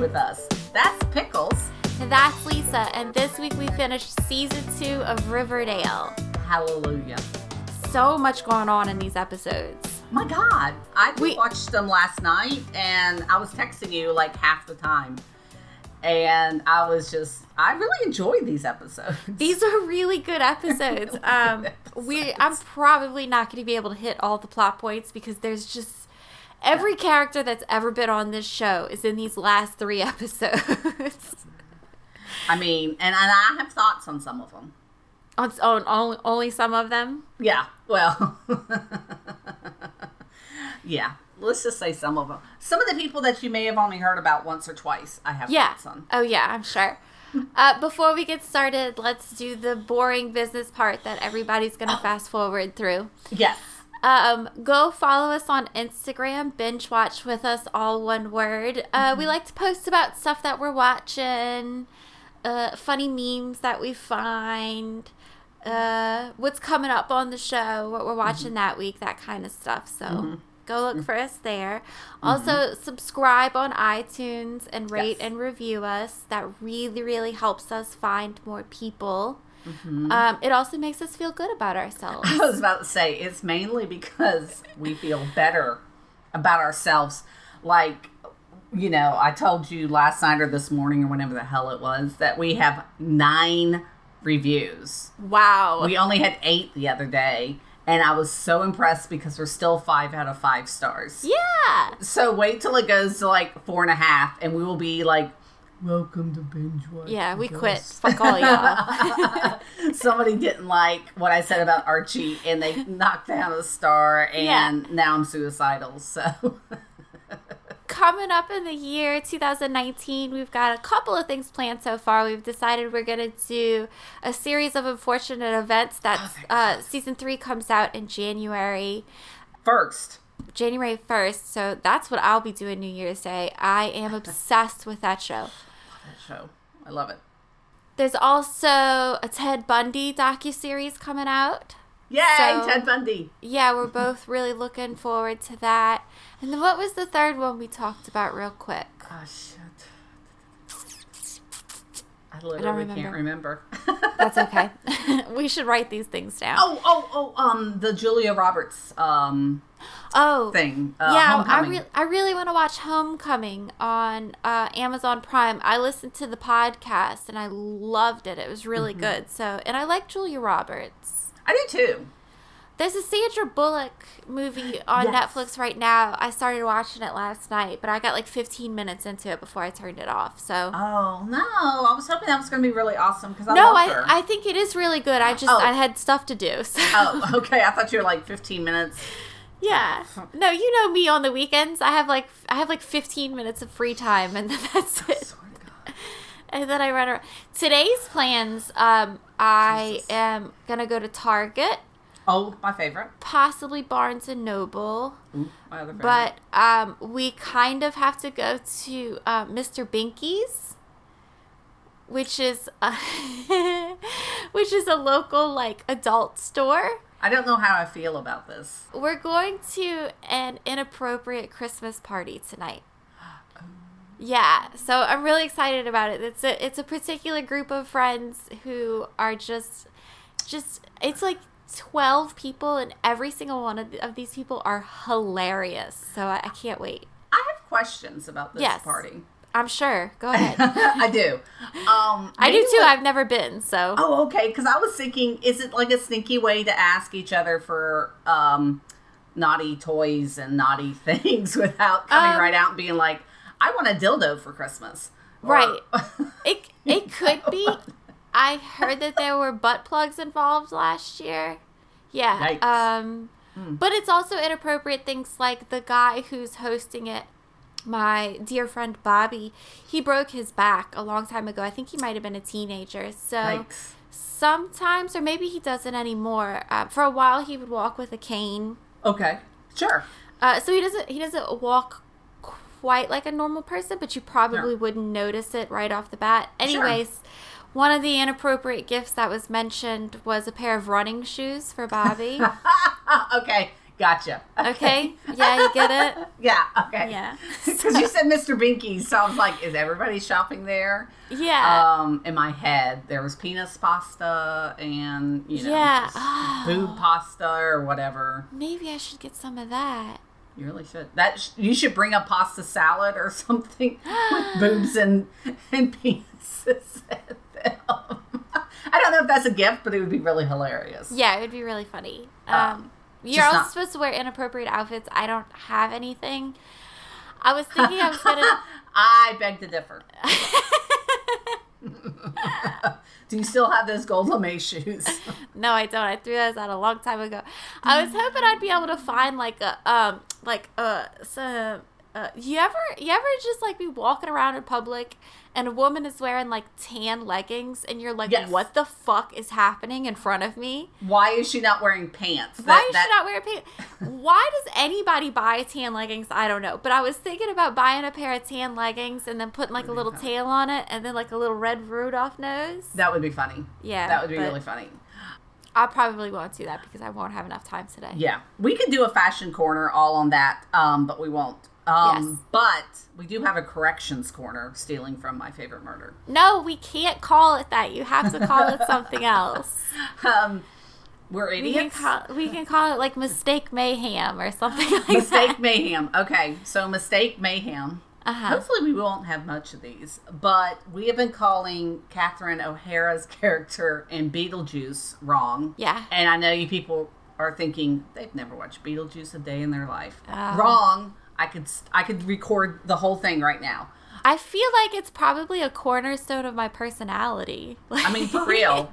with us. That's Pickles. That's Lisa, and this week we finished season two of Riverdale. Hallelujah. So much going on in these episodes. My God, I We- watched them last night, and I was texting you like half the time, and I was just, I really enjoyed these episodes. These are really good episodes. Um, we I'm probably not going to be able to hit all the plot points because there's just every character that's ever been on this show is in these last three episodes. I mean, and, and I have thoughts on some of them. on, on only, only some of them. Yeah, well, yeah. Let's just say some of them. Some of the people that you may have only heard about once or twice, I have Yeah. thoughts on. Oh yeah, I'm sure. Uh, before we get started, let's do the boring business part that everybody's gonna fast forward through. Yes. Um, go follow us on Instagram, binge watch with us, all one word. Uh, we like to post about stuff that we're watching, uh, funny memes that we find, uh, what's coming up on the show, what we're watching that week, that kind of stuff. So go look for us there. Also, subscribe on iTunes and rate Yes. and review us. That really, really helps us find more people. Um, it also makes us feel good about ourselves. I was about to say it's mainly because we feel better about ourselves. Like, you know, I told you last night or this morning or whenever the hell it was that we have nine reviews. Wow. We only had eight the other day. And I was so impressed because we're still five out of five stars. yeah. So wait till it goes to like four and a half, and we will be like, "Welcome to binge watch." Yeah, we quit. Fuck all y'all. Somebody didn't like what I said about Archie, and they knocked down a star, and now I'm suicidal. So Coming up in the year 2019, we've got a couple of things planned so far. We've decided we're going to do a series of unfortunate events. That's uh, season three comes out in January. first, January 1st, so that's what I'll be doing New Year's Day. I am obsessed with that show. Show, I love it. There's also a Ted Bundy docu series coming out. Yay, So- Ted Bundy. Yeah, we're both really looking forward to that. And then what was the third one we talked about real quick? Oh shit. I literally can't remember. That's okay. we should write these things down. oh, oh, oh, um, the Julia Roberts um Oh, thing. Uh, yeah, I, Homecoming. re- I really want to watch Homecoming on uh, Amazon Prime. I listened to the podcast and I loved it. It was really Mm-hmm. good. So, and I like Julia Roberts. I do too. There's a Sandra Bullock movie on Yes. Netflix right now. I started watching it last night, but I got like 15 minutes into it before I turned it off. So, Oh no! I was hoping that was going to be really awesome because I no, I. I think it is really good. I just Oh. I had stuff to do. So. oh, okay. I thought you were like 15 minutes. Yeah. No, you know me on the weekends. I have like I have like 15 minutes of free time and then that's it. And then I run around. Today's plans um I am going to go to Target, Oh, my favorite. possibly Barnes and Noble, Ooh, my other favorite. but um we kind of have to go to uh, Mr. Binky's which is uh, which is a local like adult store. I don't know how I feel about this. We're going to an inappropriate Christmas party tonight. Yeah, so I'm really excited about it. It's a it's a particular group of friends who are just just it's like 12 people and every single one of, of these people are hilarious. So I, I can't wait. I have questions about this Yes. party. I'm sure. Go ahead. I do. Um, I do too. what- I've never been, so Oh, okay. Because I was thinking, is it like a sneaky way to ask each other for um, naughty toys and naughty things without coming Um, right out and being like, "I want a dildo for Christmas." Or- Right. it it could be. I heard that there were butt plugs involved last year. Yeah. Yikes. Um but it's also inappropriate things like the guy who's hosting it my dear friend Bobby, he broke his back a long time ago. I think he might have been a teenager. So Yikes. sometimes, or maybe he doesn't anymore. Uh, for a while, he would walk with a cane. Okay. Sure. Uh, so he doesn't he doesn't walk quite like a normal person, but you probably Yeah. wouldn't notice it right off the bat. Anyways, one of the inappropriate gifts that was mentioned was a pair of running shoes for Bobby. okay. Gotcha. Okay? Yeah, you get it? Yeah. Okay. Yeah. Because you said Mr. Binky, so I was like, is everybody shopping there? Yeah. Um, in my head, there was penis pasta and you know, Yeah. Oh. boob pasta or whatever. Maybe I should get some of that. You really should. That sh- you should bring a pasta salad or something with boobs and and penises. I don't know if that's a gift, but it would be really hilarious. Yeah, it would be really funny. Uh, Um, you're also not- supposed to wear inappropriate outfits. I don't have anything. I was thinking I was gonna. I beg to differ. Do you still have those gold lame shoes? no, I don't. I threw those out a long time ago. I was hoping I'd be able to find like a um like uh some. Uh, you ever you ever just like be walking around in public and a woman is wearing like tan leggings and you're like Yes. what the fuck is happening in front of me Why is she not wearing pants? Why That- is that- she not wearing pants? Why does anybody buy tan leggings? I don't know. But I was thinking about buying a pair of tan leggings and then putting like a little tail on it and then like a little red Rudolph nose. That would be funny. Yeah, That would be really funny. I probably won't do that because I won't have enough time today. Yeah, we could do a fashion corner all on that, um, but we won't. Um, Yes. But we do have a corrections corner, stealing from my favorite murder. No, we can't call it that. You have to call it something else. Um, we're We can idiots. call we can call it like mistake mayhem or something like Mistake that. mayhem. Okay, so mistake mayhem. Uh-huh. Hopefully, we won't have much of these, but we have been calling Catherine O'Hara's character in Beetlejuice wrong. Yeah. And I know you people are thinking they've never watched Beetlejuice a day in their life. Oh. Wrong. I could I could record the whole thing right now. I feel like it's probably a cornerstone of my personality. I mean, for real.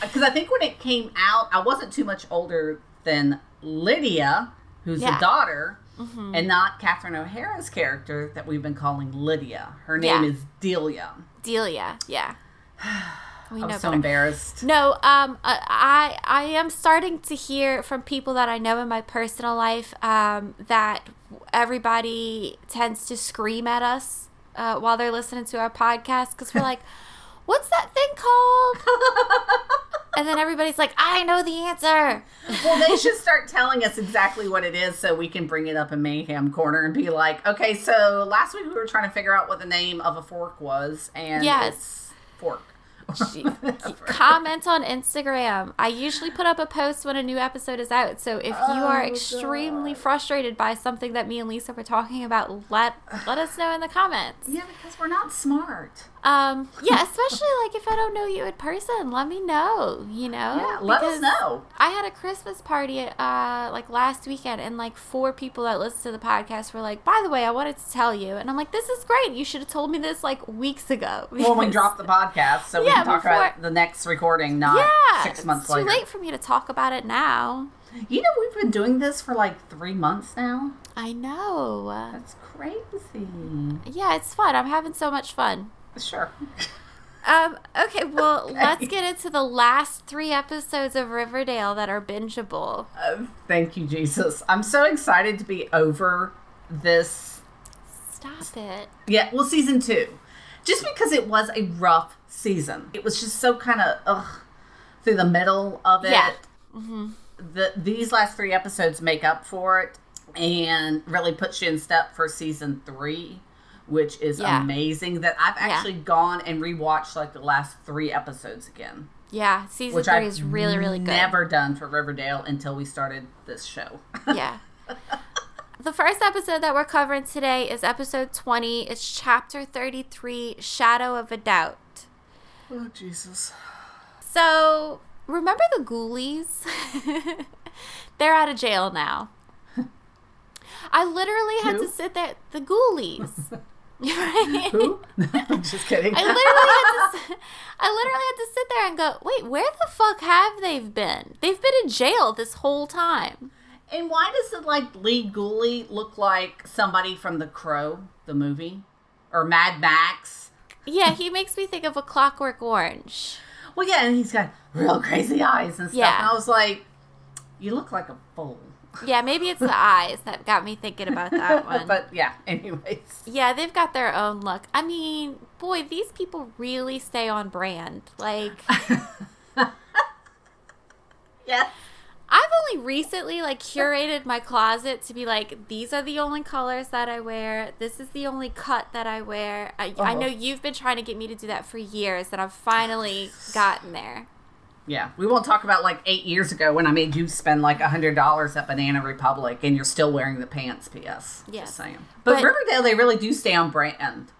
Because I think when it came out, I wasn't too much older than Lydia, who's Yeah. the daughter, Mm-hmm. and not Catherine O'Hara's character that we've been calling Lydia. Her name Yeah. is Delia. Delia, yeah. We I know was so better. embarrassed. No, um, uh, I I am starting to hear from people that I know in my personal life um, that everybody tends to scream at us uh, while they're listening to our podcast because we're like, "What's that thing called?" and then everybody's like, "I know the answer." well, they should start telling us exactly what it is so we can bring it up in Mayhem Corner and be like, okay, so last week we were trying to figure out what the name of a fork was, and Yes. it's fork. Comment on Instagram. I usually put up a post when a new episode is out. So if you are Oh, extremely God. frustrated by something that me and Lisa were talking about, let let us know in the comments. yeah, because we're not smart. Um, yeah, especially like if I don't know you in person, let me know, you know? Yeah, let us know. I had a Christmas party uh like last weekend and like four people that listened to the podcast were like, "By the way, I wanted to tell you." And I'm like, "This is great. You should have told me this like weeks ago." When we Because- drop the podcast, so we can talk before- about the next recording, not Yeah, six months it's later. too late for me to talk about it now. You know, we've been doing this for like three months now. I know. That's crazy. Yeah, it's fun. I'm having so much fun. Sure. Um, okay, well, let's get into the last three episodes of Riverdale that are bingeable. Uh, thank you, Jesus. I'm so excited to be over this. Stop it. Yeah, well, season two. Just because it was a rough season. It was just so kind of ugh through the middle of it. Yeah. The, these last three episodes make up for it and really puts you in step for season three, which is Yeah. amazing. That I've actually gone and rewatched like the last three episodes again. Yeah, season which three I've is really, really good. Never done for Riverdale until we started this show. yeah. The first episode that we're covering today is episode 20. It's chapter 33, Shadow of a Doubt. oh Jesus! So, remember the Ghoulies? They're out of jail now. I literally had Who? to sit there. The Ghoulies. Right? Who? I'm just kidding. I literally had to. s- I literally had to sit there and go, "Wait, where the fuck have they been? They've been in jail this whole time." and why does it like Lee Gooley look like somebody from The Crow, the movie, or Mad Max? Yeah, he makes me think of a Clockwork Orange. Well, yeah, and he's got real crazy eyes and stuff. Yeah. And I was like, you look like a fool. Yeah, maybe it's the eyes that got me thinking about that one. but yeah, anyways. yeah, they've got their own look. I mean, boy, these people really stay on brand. Like, Yeah. I've only recently like curated my closet to be like these are the only colors that I wear. This is the only cut that I wear. I, I know Uh-huh. you've been trying to get me to do that for years, and I've finally gotten there. Yeah, we won't talk about like eight years ago when I made you spend like a hundred dollars at Banana Republic and you're still wearing the pants. P.S. Yes. Just saying. But, But- Riverdale, they really do stay on brand,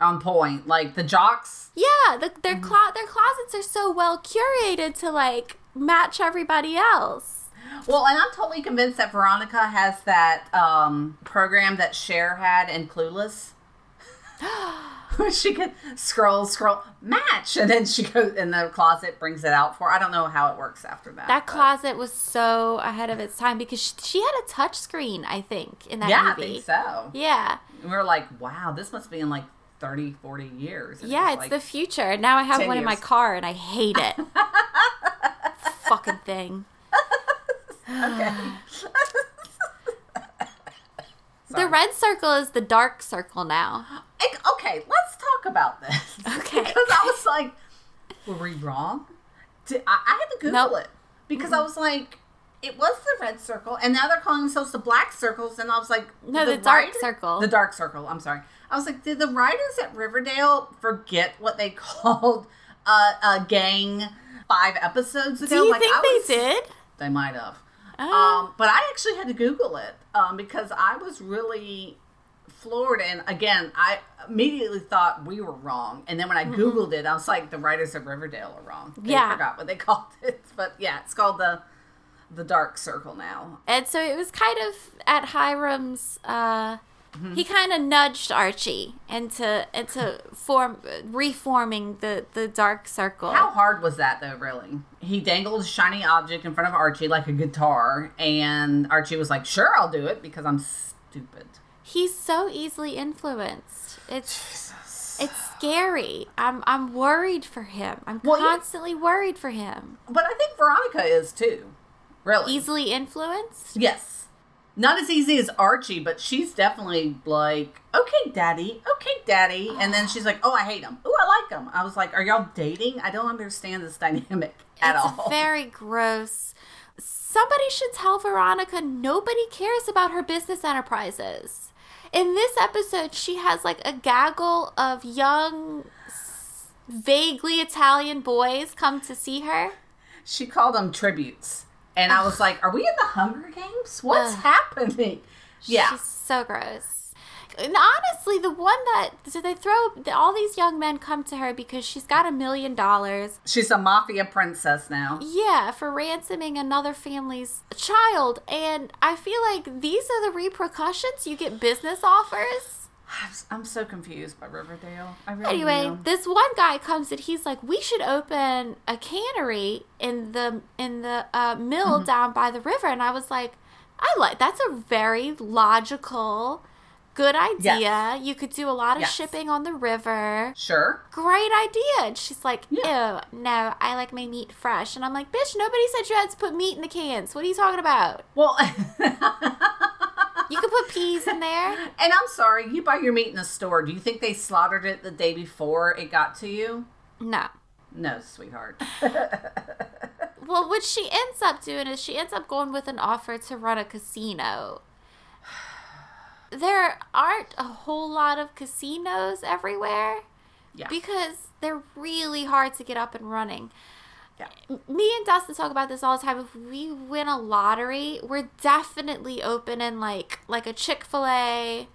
on point. Like the jocks. Yeah, the, Mm-hmm. their clo- their closets are so well curated to like match everybody else. Well, and I'm totally convinced that Veronica has that um, program that Cher had in Clueless. She could scroll, scroll, match, and then she goes in the closet, brings it out for. I don't know how it works after that. That but- closet was so ahead of its time because she, she had a touch screen, I think, in that Yeah, I think so. Yeah. And we were like, wow, this must be in like 30, 40 years. And Yeah, was it's like, the future. Now I have 10 one in my car and I hate it. Fucking thing. okay. The red circle is the dark circle now. Like, okay, let's talk about this. Okay. because I was like, were we wrong? Did, I, I had to Google Nope. it because I was like, it was the red circle, and now they're calling themselves the black circles, and I was like, No, did the dark writer- circle. The dark circle. I'm sorry. I was like, did the writers at Riverdale forget what they called uh, a gang five episodes ago? Do you like, think I they did? They might have. Oh. Um, but I actually had to Google it um, because I was really floored. And again, I immediately thought we were wrong. And then when I Googled it, I was like, the writers of Riverdale are wrong. They Yeah. forgot what they called it. But yeah, it's called the the Dark Circle now. And so it was kind of at Hiram's. Uh, Mm-hmm. He kind of nudged Archie into into form reforming the the dark circle. How hard was that though, really? He dangled a shiny object in front of Archie like a guitar, and Archie was like, sure, I'll do it because I'm stupid. He's so easily influenced. It's it's scary. I'm I'm worried for him. I'm Well, you- constantly worried for him. But I think Veronica is too. Really? Easily influenced. Yes. Not as easy as Archie, but she's definitely like, okay, daddy, okay, daddy. And then she's like, oh, I hate him. Oh, I like him. I was like, are y'all dating? I don't understand this dynamic at it's all. very gross. Somebody should tell Veronica nobody cares about her business enterprises. In this episode, she has like a gaggle of young, vaguely Italian boys come to see her. she called them tributes. And I was like, are we in the Hunger Games? What's Ugh. happening? Yeah. She's so gross. And honestly, the one that so they throw all these young men come to her because she's got a million dollars. She's a mafia princess now. Yeah, for ransoming another family's child, and I feel like these are the repercussions. You get business offers. I'm- so confused by Riverdale. I really Anyway, am. this one guy comes and he's like, "We should open a cannery in the in the uh, mill Mm-hmm. down by the river." And I was like, "I like that's a very logical, good idea. Yes. You could do a lot of Yes. shipping on the river. Sure. Great idea." And she's like, Yeah. "Ew, no, I like my meat fresh." And I'm like, "Bitch, nobody said you had to put meat in the cans. What are you talking about? Well, You could put peas in there." and I'm sorry, you buy your meat in the store. Do you think they slaughtered it the day before it got to you? No. No, sweetheart. Well, what she ends up doing is she ends up going with an offer to run a casino. There aren't a whole lot of casinos everywhere Yeah. because they're really hard to get up and running. Yeah. Me and Dustin talk about this all the time. If we win a lottery, we're definitely opening like like a Chick Fil A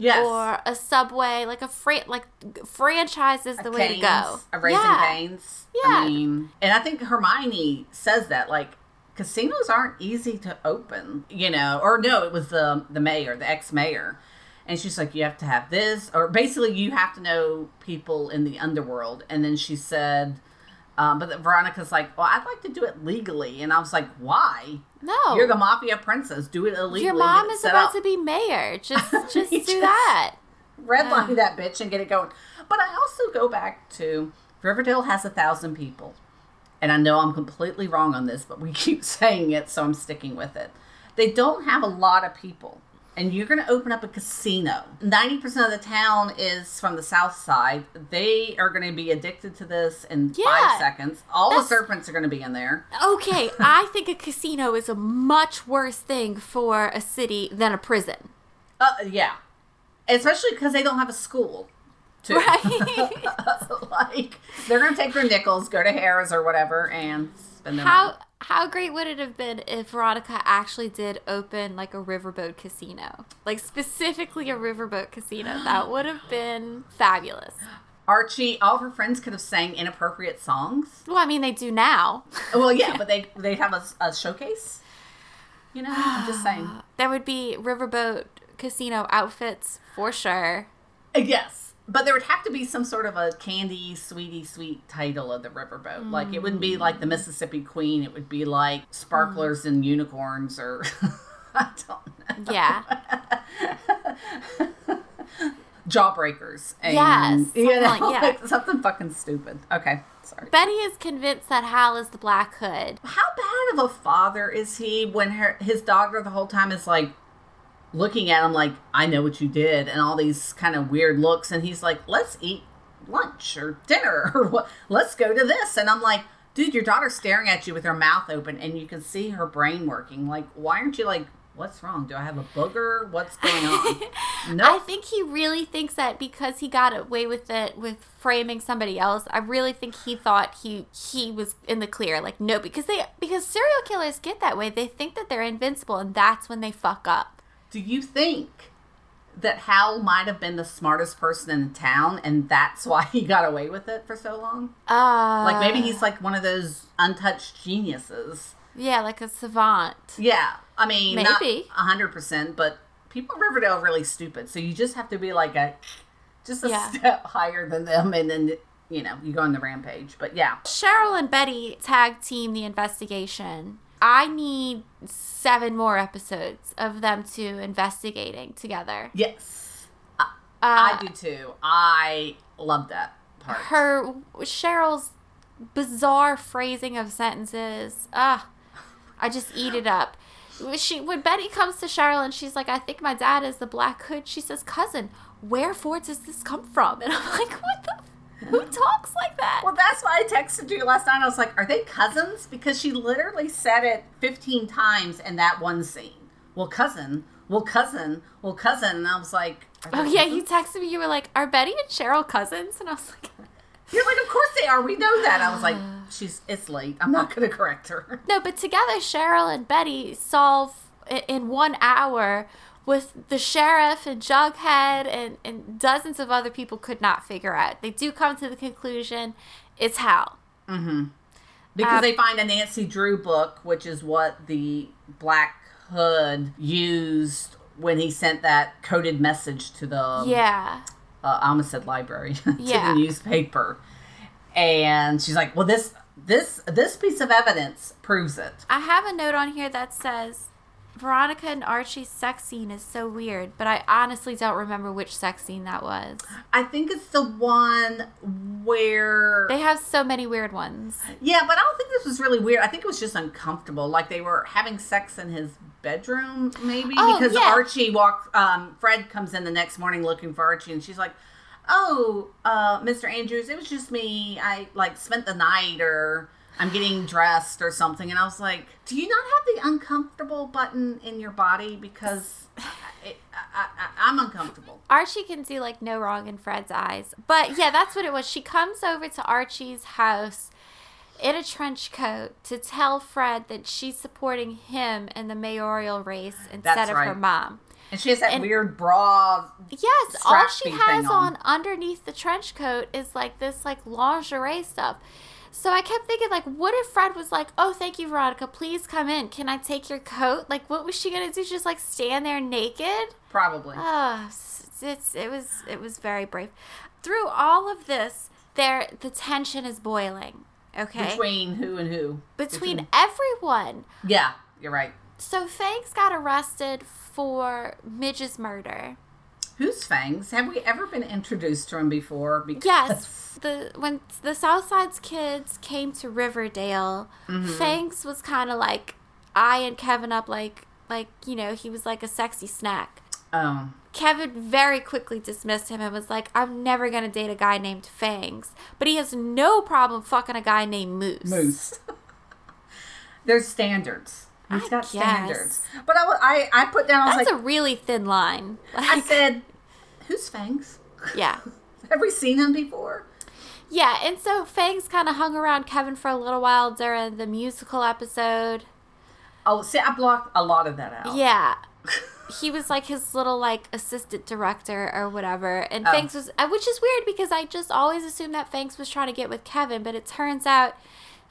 Yes. or a Subway, like a fran- like franchise is the way to go. A raising yeah. canes. Yeah. I mean, and I think Hermione says that like casinos aren't easy to open, you know, or no, it was the the mayor, the ex mayor. And she's like, you have to have this, or basically, you have to know people in the underworld. And then she said, um, but Veronica's like, well, I'd like to do it legally. And I was like, why? No, You're the mafia princess. Do it illegally. your mom is about up. to be mayor. Just just do just- that. redline Yeah. that bitch and get it going. But I also go back to Riverdale has a thousand people. And I know I'm completely wrong on this, but we keep saying it, so I'm sticking with it. They don't have a lot of people. and you're going to open up a casino. 90% of the town is from the south side. They are going to be addicted to this in Yeah. five seconds. All the serpents are going to be in there. Okay, I think a casino is a much worse thing for a city than a prison. Uh, yeah. Especially because they don't have a school. Too. Right? like, they're going to take their nickels, go to Harrah's or whatever, and spend their how money. how great would it have been if Veronica actually did open like a riverboat casino? Like specifically a riverboat casino. That would have been fabulous. Archie, all of her friends could have sang inappropriate songs. Well, I mean they do now. Well, yeah, but they they have a, a showcase. You know, I'm just saying. There would be riverboat casino outfits for sure. Yes, but there would have to be some sort of a candy, sweetie, sweet title of the riverboat. Like it wouldn't be mm. like the Mississippi Queen. It would be like sparklers mm. and unicorns, or I don't know, Yeah. jawbreakers. And, Yes, you know, like- yeah. like something fucking stupid. Okay, sorry. Betty is convinced that Hal is the Black Hood. How bad of a father is he when her his daughter the whole time is like looking at him like I know what you did and all these kind of weird looks and he's like let's eat lunch or dinner or what let's go to this and I'm like dude your daughter's staring at you with her mouth open and you can see her brain working like why aren't you like what's wrong do I have a booger what's going on I think he really thinks that because he got away with it with framing somebody else. I really think he thought he he was in the clear. Like no, because they because serial killers get that way. They think that they're invincible, and that's when they fuck up. Do you think that Hal might have been the smartest person in town and that's why he got away with it for so long Uh, Like maybe he's like one of those untouched geniuses. yeah, like a savant. Yeah, I mean, Maybe. not hundred percent, but people in Riverdale are really stupid. So you just have to be like a, just a Yeah. step higher than them, and then you know you go on the rampage. But yeah, Cheryl and Betty tag team the investigation. I need seven more episodes of them two investigating together. yes, I, Uh, I do too. I love that part. her Cheryl's bizarre phrasing of sentences. Ah, I just eat it up. She when Betty comes to Cheryl and she's like, "I think my dad is the Black Hood." She says, "Cousin, wherefore does this come from?" And I'm like, "What the? Who talks like that?" Well, that's why I texted you last night. I was like, "Are they cousins?" Because she literally said it fifteen times in that one scene. Well, cousin. Well, cousin. Well, cousin. And I was like, Oh yeah, cousins? you texted me. You were like, "Are Betty and Cheryl cousins?" And I was like, You're like, of course they are. We know that. I was like, she's. It's late. I'm not going to correct her. "No," but together, Cheryl and Betty solve in one hour. With the sheriff and Jughead and, and dozens of other people could not figure out. They do come to the conclusion it's Hal. Because Um, they find a Nancy Drew book, which is what the Black Hood used when he sent that coded message to the Yeah. uh, said library to Yeah. the newspaper. And she's like, "Well, this this this piece of evidence proves it." I have a note on here that says Veronica and Archie's sex scene is so weird, but I honestly don't remember which sex scene that was. I think it's the one where They have so many weird ones. Yeah, but I don't think this was really weird. I think it was just uncomfortable. Like they were having sex in his bedroom, maybe Oh, because yeah. Archie walked. Um, Fred comes in the next morning looking for Archie, and she's like, "Oh, uh, Mr. Andrews, it was just me. I like spent the night, or I'm getting dressed, or something." And I was like, "Do you not have the uncomfortable button in your body? Because it, I, I, I'm uncomfortable." Archie can see like no wrong in Fred's eyes. But yeah, that's what it was. She comes over to Archie's house in a trench coat to tell Fred that she's supporting him in the mayoral race instead That's of right. her mom. And she has that And- weird bra. Yes, all she has on. on underneath the trench coat is like this like lingerie stuff. So I kept thinking like what if Fred was like, "Oh, thank you Veronica, please come in. Can I take your coat?" Like what was she going to do? Just like stand there naked? Probably. S- it's it was it was very brave. Through all of this, there the tension is boiling. Okay, Between who and who? between everyone. Yeah, you're right. So Fangs got arrested for Midge's murder. Who's Fangs? Have we ever been introduced to him before? Because Yes, the when the Southside's kids came to Riverdale, Mm-hmm. Fangs was kind of like eyeing Kevin up like like you know he was like a sexy snack. Oh. Kevin very quickly dismissed him and was like, I'm never going to date a guy named Fangs. But he has no problem fucking a guy named Moose. Moose. There's standards. He's I got guess. standards. But I, I, I put down, I was That's like, a really thin line. I said, who's Fangs? yeah. Have we seen him before? Yeah, and so Fangs kind of hung around Kevin for a little while during the musical episode. Oh, see, I blocked a lot of that out. Yeah. He was like his little like assistant director or whatever, and Oh. Fangs was, uh, which is weird because I just always assumed that Fangs was trying to get with Kevin, but it turns out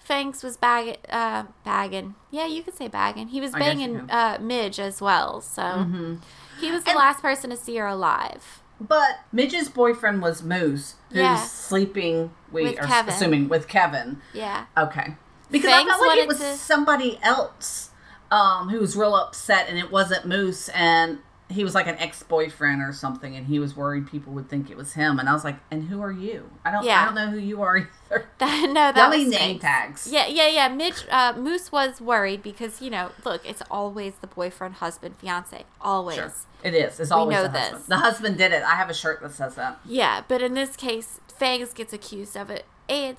Fangs was bagging, uh, bagging. Yeah, you could say bagging. He was I guess you banging uh, Midge as well, so he was the And- last person to see her alive. But Midge's boyfriend was Moose, who's Yeah. sleeping, we With are Kevin. assuming, with Kevin. Yeah. Okay. Because Fangs I felt like it was to- somebody else um, who was real upset, and it wasn't Moose, and he was like an ex-boyfriend or something, and he was worried people would think it was him, and I was like, "And who are you? I don't, Yeah. I don't know who you are either." That, no, that was name Fangs. tags. Yeah, yeah, yeah. Mitch uh, Moose was worried because you know, look, it's always the boyfriend, husband, fiance, always. Sure. It is. It's always know the this. husband. The husband did it. I have a shirt that says that. Yeah, but in this case, Fangs gets accused of it, and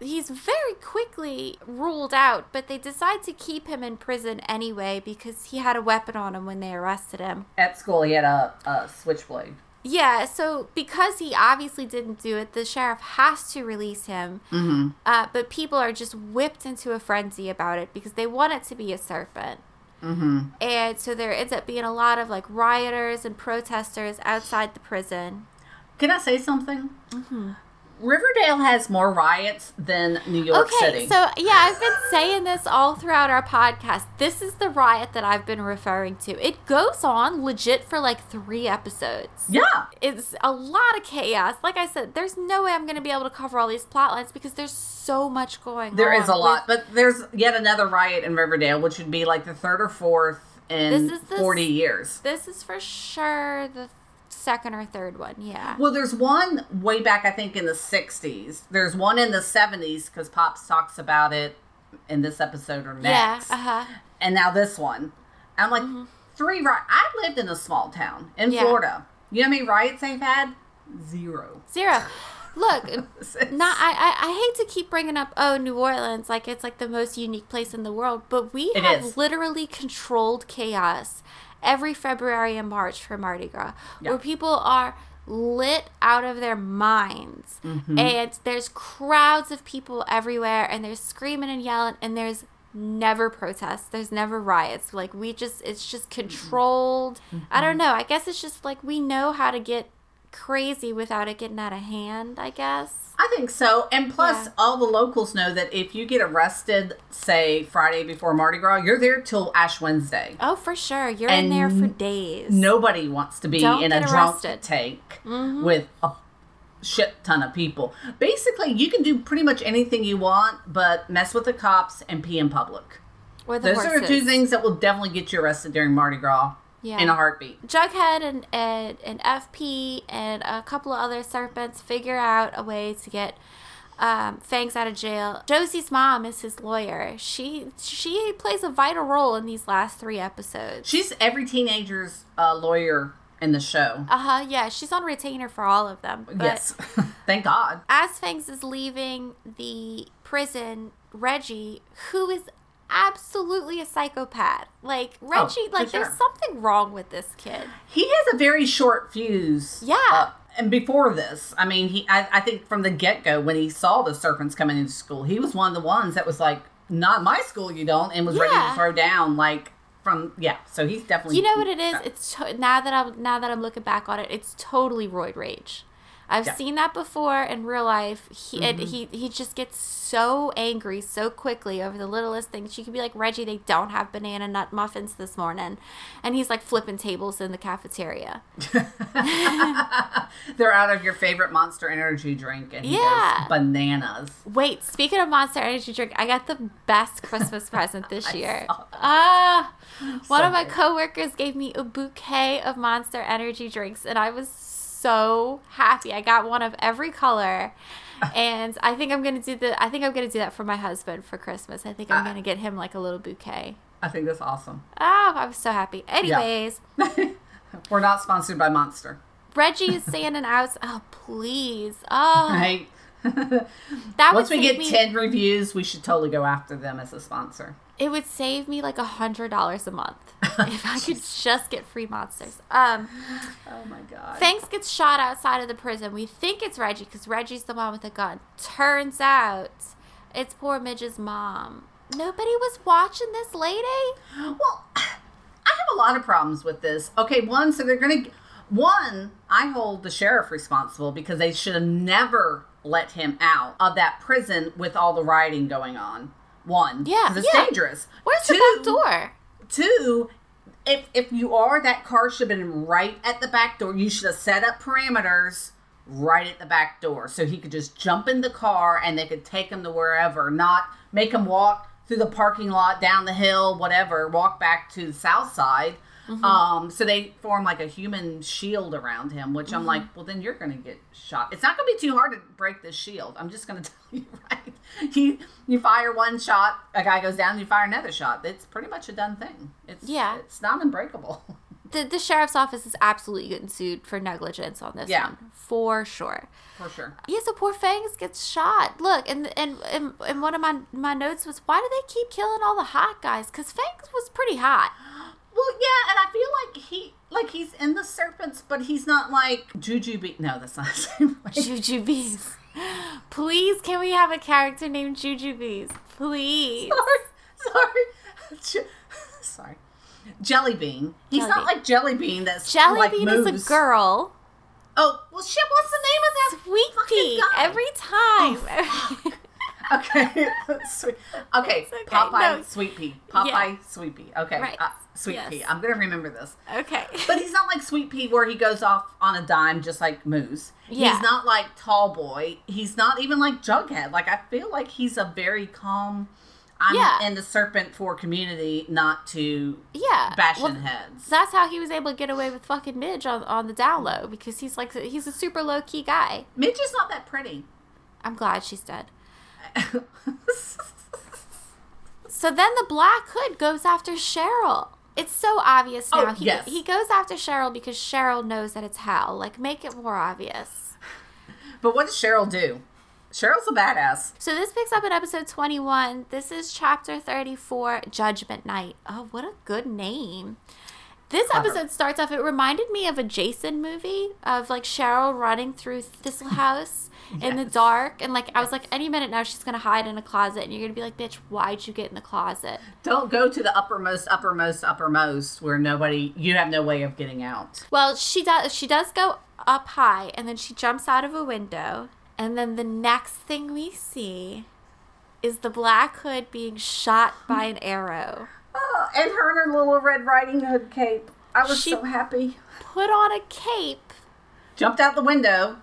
he's very quickly ruled out. But they decide to keep him in prison anyway because he had a weapon on him when they arrested him. At school, he had a, a switchblade. Yeah, so because he obviously didn't do it, the sheriff has to release him. Mm-hmm. Uh, but people are just whipped into a frenzy about it because they want it to be a serpent. Mm-hmm. And so there ends up being a lot of like rioters and protesters outside the prison. Can I say something? Riverdale has more riots than New York okay, City. so yeah, I've been saying this all throughout our podcast. This is the riot that I've been referring to. It goes on legit for like three episodes. yeah. It's a lot of chaos. Like I said, there's no way I'm going to be able to cover all these plot lines because there's so much going There on. There is a lot, but there's yet another riot in Riverdale, which would be like the third or fourth in This is the 40 s- years. This is for sure the second or third one. Yeah. Well, there's one way back, I think, in the 60s. There's one in the 70s because Pops talks about it in this episode or Yeah. next. Uh huh. And now this one. I'm like, three riots. I lived in a small town in Mm-hmm. Yeah. Florida. You know how many riots they've had? Zero. Zero. Look, not I, I. I hate to keep bringing up oh New Orleans like it's like the most unique place in the world, but we It have is. literally controlled chaos every February and March for Mardi Gras, Yeah. where people are lit out of their minds, Mm-hmm. and there's crowds of people everywhere, and they're screaming and yelling, and there's never protests. There's never riots. Like we just it's just controlled. I don't know. I guess it's just like we know how to get crazy without it getting out of hand i guess I think so. And plus, Yeah. all the locals know that if you get arrested, say Friday before Mardi Gras, you're there till Ash Wednesday. oh for sure you're in there for days Nobody wants to be Don't in a drunk arrested. tank Mhm. with a shit ton of people. Basically, you can do pretty much anything you want, but mess with the cops and pee in public. Those horses. are the two things that will definitely get you arrested during Mardi Gras yeah in a heartbeat. Jughead and, and and FP and a couple of other serpents figure out a way to get um, Fangs out of jail. Josie's mom is his lawyer. She she plays a vital role in these last three episodes. She's every teenager's uh, lawyer in the show. Uh huh. Yeah, she's on retainer for all of them. But yes. Thank God. as Fangs is leaving the prison, Reggie, who is absolutely a psychopath, like Reggie, Oh, like sure. there's something wrong with this kid. He has a very short fuse. Yeah. uh, and before this, I mean, he I, I think from the get go when he saw the serpents coming into school, he was one of the ones that was like, "Not my school, you don't," and was ready to throw down. Like from yeah, so he's definitely. You know what it is? It's to- now that I'm now that I'm looking back on it, it's totally roid rage. I've Yeah. Mm-hmm. seen that before in real life. He and he he just gets so angry so quickly over the littlest things. You could be like Reggie, they don't have banana nut muffins this morning, and he's like flipping tables in the cafeteria. They're out of your favorite Monster Energy drink, and he Yeah. goes bananas. Wait, speaking of Monster Energy drink, I got the best Christmas present this year. Ah, one So of my coworkers gave me a bouquet of Monster Energy drinks, and I was so happy. I got one of every color, and I think I'm gonna do the. I think I'm gonna do that for my husband for Christmas. I think I'm Uh, gonna get him like a little bouquet. I think that's awesome. Oh, I was so happy. Anyways, We're not sponsored by Monster. Reggie is standing out. Oh, please. Oh, Right? that Once we get me. 10 reviews, we should totally go after them as a sponsor. It would save me like a hundred dollars a month if I could just get free monsters. Um, Oh my god. Fangs gets shot outside of the prison. We think it's Reggie because Reggie's the one with the gun. Turns out it's poor Midge's mom. Nobody was watching this lady. Well, I have a lot of problems with this. Okay, one, so they're going to. One, I hold the sheriff responsible because they should have never let him out of that prison with all the rioting going on. One, Yeah, it's yeah. dangerous. Where's Two, the back door? Two, if if you are that car should have been right at the back door. You should have set up parameters right at the back door so he could just jump in the car and they could take him to wherever, not make him walk through the parking lot, down the hill, whatever, walk back to the south side. Um, so they form like a human shield around him, which I'm like, well, then you're gonna get shot. It's not gonna be too hard to break this shield. I'm just gonna tell you right. You you fire one shot, a guy goes down, you fire another shot. It's pretty much a done thing. It's Yeah. it's not unbreakable. The, the sheriff's office is absolutely getting sued for negligence on this Yeah. one, for sure. For sure. Yeah, so poor Fangs gets shot. Look, and and and, and one of my my notes was, why do they keep killing all the hot guys? Because Fangs was pretty hot. Well, yeah, and I feel like he like he's in the serpents, but he's not like Jujubee. No, that's not the same way. Jujubes. Please, can we have a character named Jujubes? Please. sorry, sorry, sorry. Jelly Bean. He's Jelly not Bean. like Jelly Bean. That's Jelly like Bean moves. is a girl. Oh well, shit. What's the name of that? Sweet fucking pea every time. Oh, Okay, sweet. Okay, okay, Popeye, no. Sweet Pea. Popeye, Yeah. Sweet Pea. Okay, Right. uh, Sweet Yes. Pea. I'm gonna remember this. okay. But he's not like Sweet Pea where he goes off on a dime just like Moose. Yeah. He's not like Tall Boy. He's not even like Jughead. Like I feel like he's a very calm. I'm Yeah. in the Serpent for community, not to Yeah. bash Well, in heads. That's how he was able to get away with fucking Midge on, on the down low because he's like he's a super low key guy. Midge is not that pretty. I'm glad she's dead. So then the Black Hood goes after Cheryl. It's so obvious oh, now. Oh, he, yes. he goes after Cheryl because Cheryl knows that it's Hal. Like, make it more obvious. but what does Cheryl do? Cheryl's a badass. So this picks up in episode 21. This is chapter 34, Judgment Night. Oh, what a good name. This episode starts off, it reminded me of a Jason movie of like Cheryl running through Thistle House in the dark. And like, I was like, any minute now she's going to hide in a closet. And you're going to be like, bitch, why'd you get in the closet? Don't go to the uppermost, uppermost, uppermost where nobody. You have no way of getting out. Well, she does. She does go up high, and then she jumps out of a window, and then the next thing we see is the Black Hood being shot by an arrow. Oh, and her in her little Red Riding Hood cape. I was She- so happy. Put on a cape. Jumped out the window.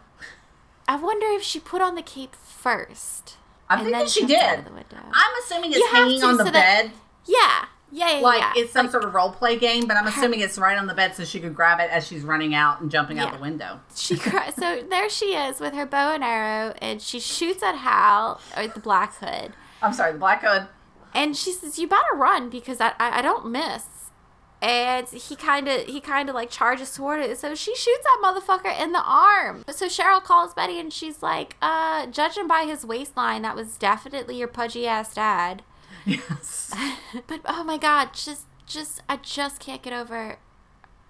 I wonder if she put on the cape first. I'm and thinking she did. I'm assuming it's You hanging to, on the so that- bed, Yeah, yeah, yeah. like yeah. it's some Like, sort of role play game. But I'm assuming it's right on the bed so she could grab it as she's running out and jumping out the window. She so there she is with her bow and arrow, and she shoots at Hal or the Black Hood. I'm sorry, the Black Hood. And she says you better run because i i, I don't miss. And he kind of he kind of like charges toward it. So she shoots that motherfucker in the arm. So cheryl calls betty and she's like uh judging by his waistline that was definitely your pudgy ass dad. Yes. but oh my god just just i just can't get over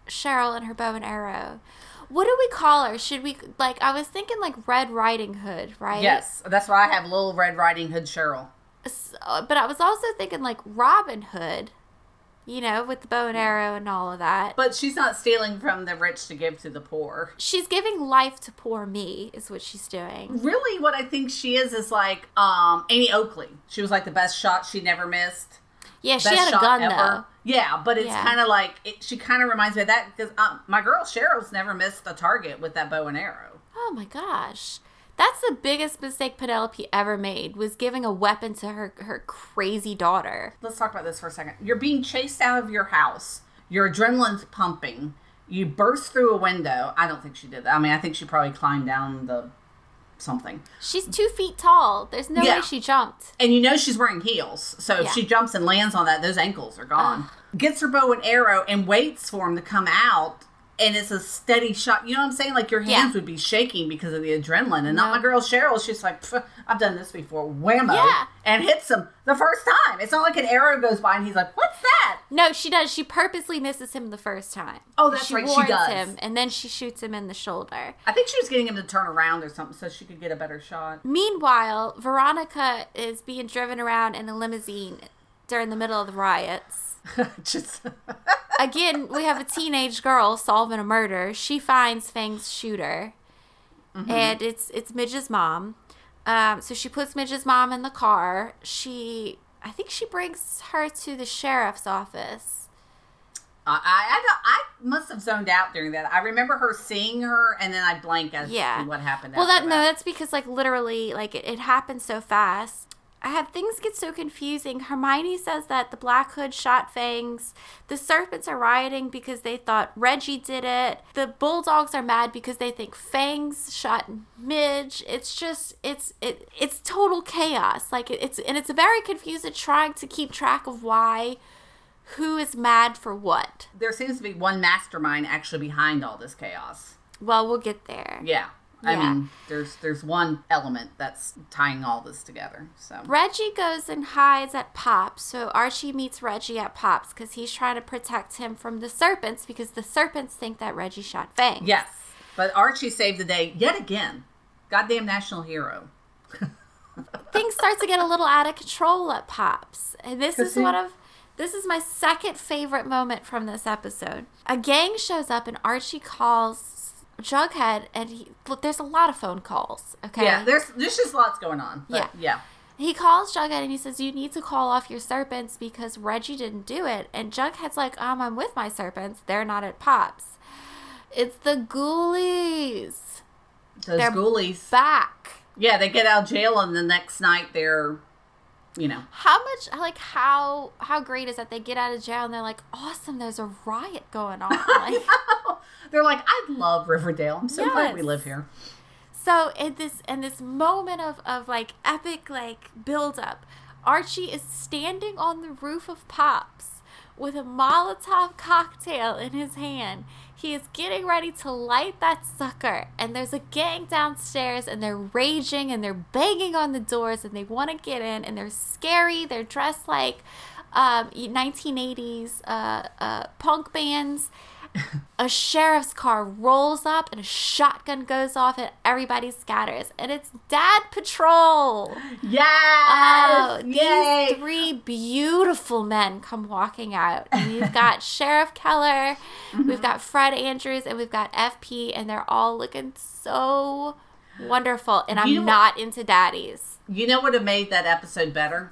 cheryl and her bow and arrow. What do we call her? Should we like i was thinking like red riding hood right? Yes, that's why I have Little Red Riding Hood Cheryl. S- uh, but I was also thinking like Robin Hood, you know, with the bow and arrow and all of that. But she's not stealing from the rich to give to the poor. she's giving life to poor me, is what she's doing. Really, what I think she is is like um, Annie Oakley. She was like the best shot she never missed. Yeah, she had a gun ever. though. Yeah, but it's Yeah. kind of like it, she kind of reminds me of that because um, my girl Cheryl's never missed a target with that bow and arrow. Oh my gosh. That's the biggest mistake Penelope ever made was giving a weapon to her her crazy daughter. Let's talk about this for a second. You're being chased out of your house. Your adrenaline's pumping. You burst through a window. I don't think she did that. I mean, I think she probably climbed down the something. She's two feet tall. There's no Yeah. way she jumped. And you know she's wearing heels. So if Yeah. she jumps and lands on that, those ankles are gone. Gets her bow and arrow and waits for him to come out and it's a steady shot. You know what I'm saying? Like your Yeah. hands would be shaking because of the adrenaline. And not No. my girl Cheryl. She's like, I've done this before. Whammo. Yeah. And hits him the first time. It's not like an arrow goes by and he's like, what's that? No, she does. She purposely misses him the first time. Oh, that's she right, she does. him, and then she shoots him in the shoulder. I think she was getting him to turn around or something so she could get a better shot. Meanwhile, Veronica is being driven around in a limousine during the middle of the riots. Just Again, we have a teenage girl solving a murder. She finds Fang's shooter, Mm-hmm. and it's it's Midge's mom. Um, so she puts Midge's mom in the car. She, I think she brings her to the sheriff's office. I, I, I, I must have zoned out during that. I remember her seeing her, and then I blank as Yeah. to what happened. Well, that after no, that's because like literally, like it, it happened so fast. I have things get so confusing. Hermione says that the Black Hood shot Fangs. The Serpents are rioting because they thought Reggie did it. The Bulldogs are mad because they think Fangs shot Midge. It's just it's it it's total chaos. Like it, it's and it's very confusing trying to keep track of why, who is mad for what. there seems to be one mastermind actually behind all this chaos. Well, we'll get there. Yeah. I Yeah. mean, there's there's one element that's tying all this together. So Reggie goes and hides at Pops. So Archie meets Reggie at Pops because he's trying to protect him from the serpents because the serpents think that Reggie shot Fang. yes, but Archie saved the day yet again. Goddamn national hero. Things start to get a little out of control at Pops. And this is one of this is my second favorite moment from this episode. A gang shows up and Archie calls Jughead and he look there's a lot of phone calls. Okay. Yeah, there's there's just lots going on. Yeah. yeah. He calls Jughead and he says, You need to call off your serpents because Reggie didn't do it. And Jughead's like, Um, I'm with my serpents. They're not at Pops. It's the ghoulies. Those They're ghoulies. Back. Yeah, they get out of jail and the next night they're, you know, How much like how how great is that they get out of jail and they're like, Awesome, there's a riot going on. Like they're like, I love Riverdale. I'm so glad we live here. So in this in this moment of, of like epic like build up, Archie is standing on the roof of Pops with a Molotov cocktail in his hand. He is getting ready to light that sucker, and there's a gang downstairs, and they're raging and they're banging on the doors, and they want to get in, and they're scary. They're dressed like um, 1980s uh, uh, punk bands, a sheriff's car rolls up and a shotgun goes off and everybody scatters and it's dad patrol Yes! oh Yay! these three beautiful men come walking out and we've got sheriff keller Mm-hmm. we've got fred andrews and we've got fp and they're all looking so wonderful and i'm what- not into daddies You know what would have made that episode better?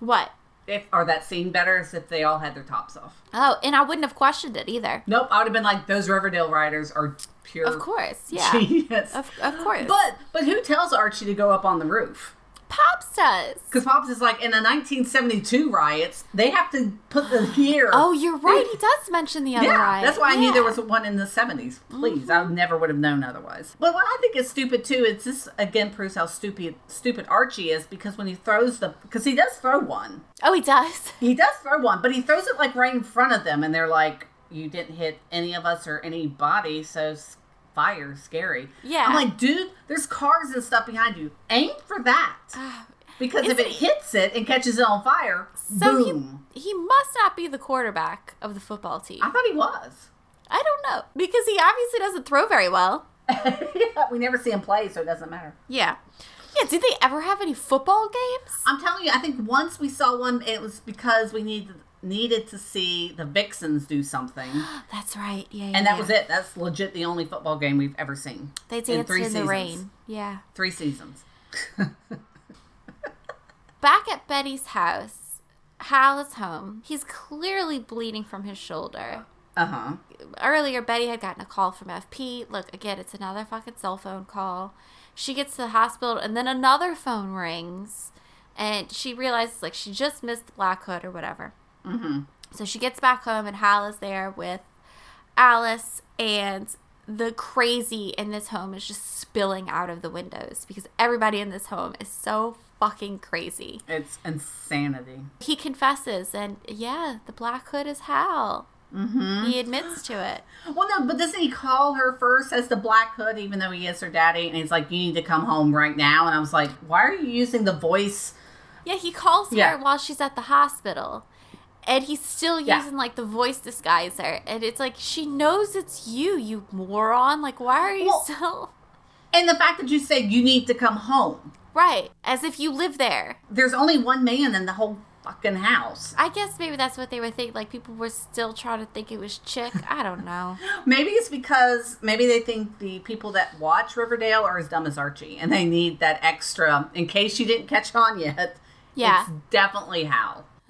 what If or that scene better is if they all had their tops off. oh and i wouldn't have questioned it either Nope, I would have been like, those Riverdale writers are pure of course yeah genius. of, of course But but who tells Archie to go up on the roof? Pops does Because Pops is like in the 1972 riots, they have to put the gear. Oh, you're right. He does mention the other yeah, riot. that's why I knew there Yeah. Mm-hmm. was one in the 70s. Please, I never would have known otherwise. But what I think is stupid too is this again proves how stupid stupid Archie is because when he throws the because he does throw one, Oh, he does. he does throw one, but he throws it like right in front of them, and they're like, "You didn't hit any of us or anybody, so fire scary." Yeah. I'm like, dude, there's cars and stuff behind you. Aim for that. Uh, because if Isn't it hits it and catches it on fire, So boom. he he must not be the quarterback of the football team. I thought he was. I don't know because he obviously doesn't throw very well. we never see him play, so it doesn't matter. Yeah. Yeah. Did they ever have any football games? I'm telling you, I think once we saw one, it was because we needed needed to see the Vixens do something, That's right. Yeah. and yeah, that yeah. was it. That's legit the only football game we've ever seen. They danced in, three the seasons. rain. Yeah. Three seasons. Back at Betty's house, Hal is home. He's clearly bleeding from his shoulder. Uh huh. earlier Betty had gotten a call from FP. Look, again, it's another fucking cell phone call. She gets to the hospital and then another phone rings and she realizes like she just missed the Black Hood or whatever. Mm-hmm. So she gets back home and Hal is there with Alice and the crazy in this home is just spilling out of the windows because everybody in this home is so fucking crazy. It's insanity. He confesses and yeah, the Black Hood is Hal. Mm-hmm. He admits to it. Well, no, but doesn't he call her first as the Black Hood, even though he is her daddy? And he's like, "You need to come home right now." And I was like, "Why are you using the voice?" Yeah, he calls Yeah. her while she's at the hospital. And he's still Yeah. using like the voice disguiser. And it's like she knows it's you, you moron. Like why are you Well- still And the fact that you said you need to come home. Right. As if you live there. There's only one man in the whole fucking house. I guess maybe that's what they were thinking. Like people were still trying to think it was chick. I don't know. Maybe it's because maybe they think the people that watch Riverdale are as dumb as Archie, and they need that extra in case you didn't catch on yet. Yeah. it's definitely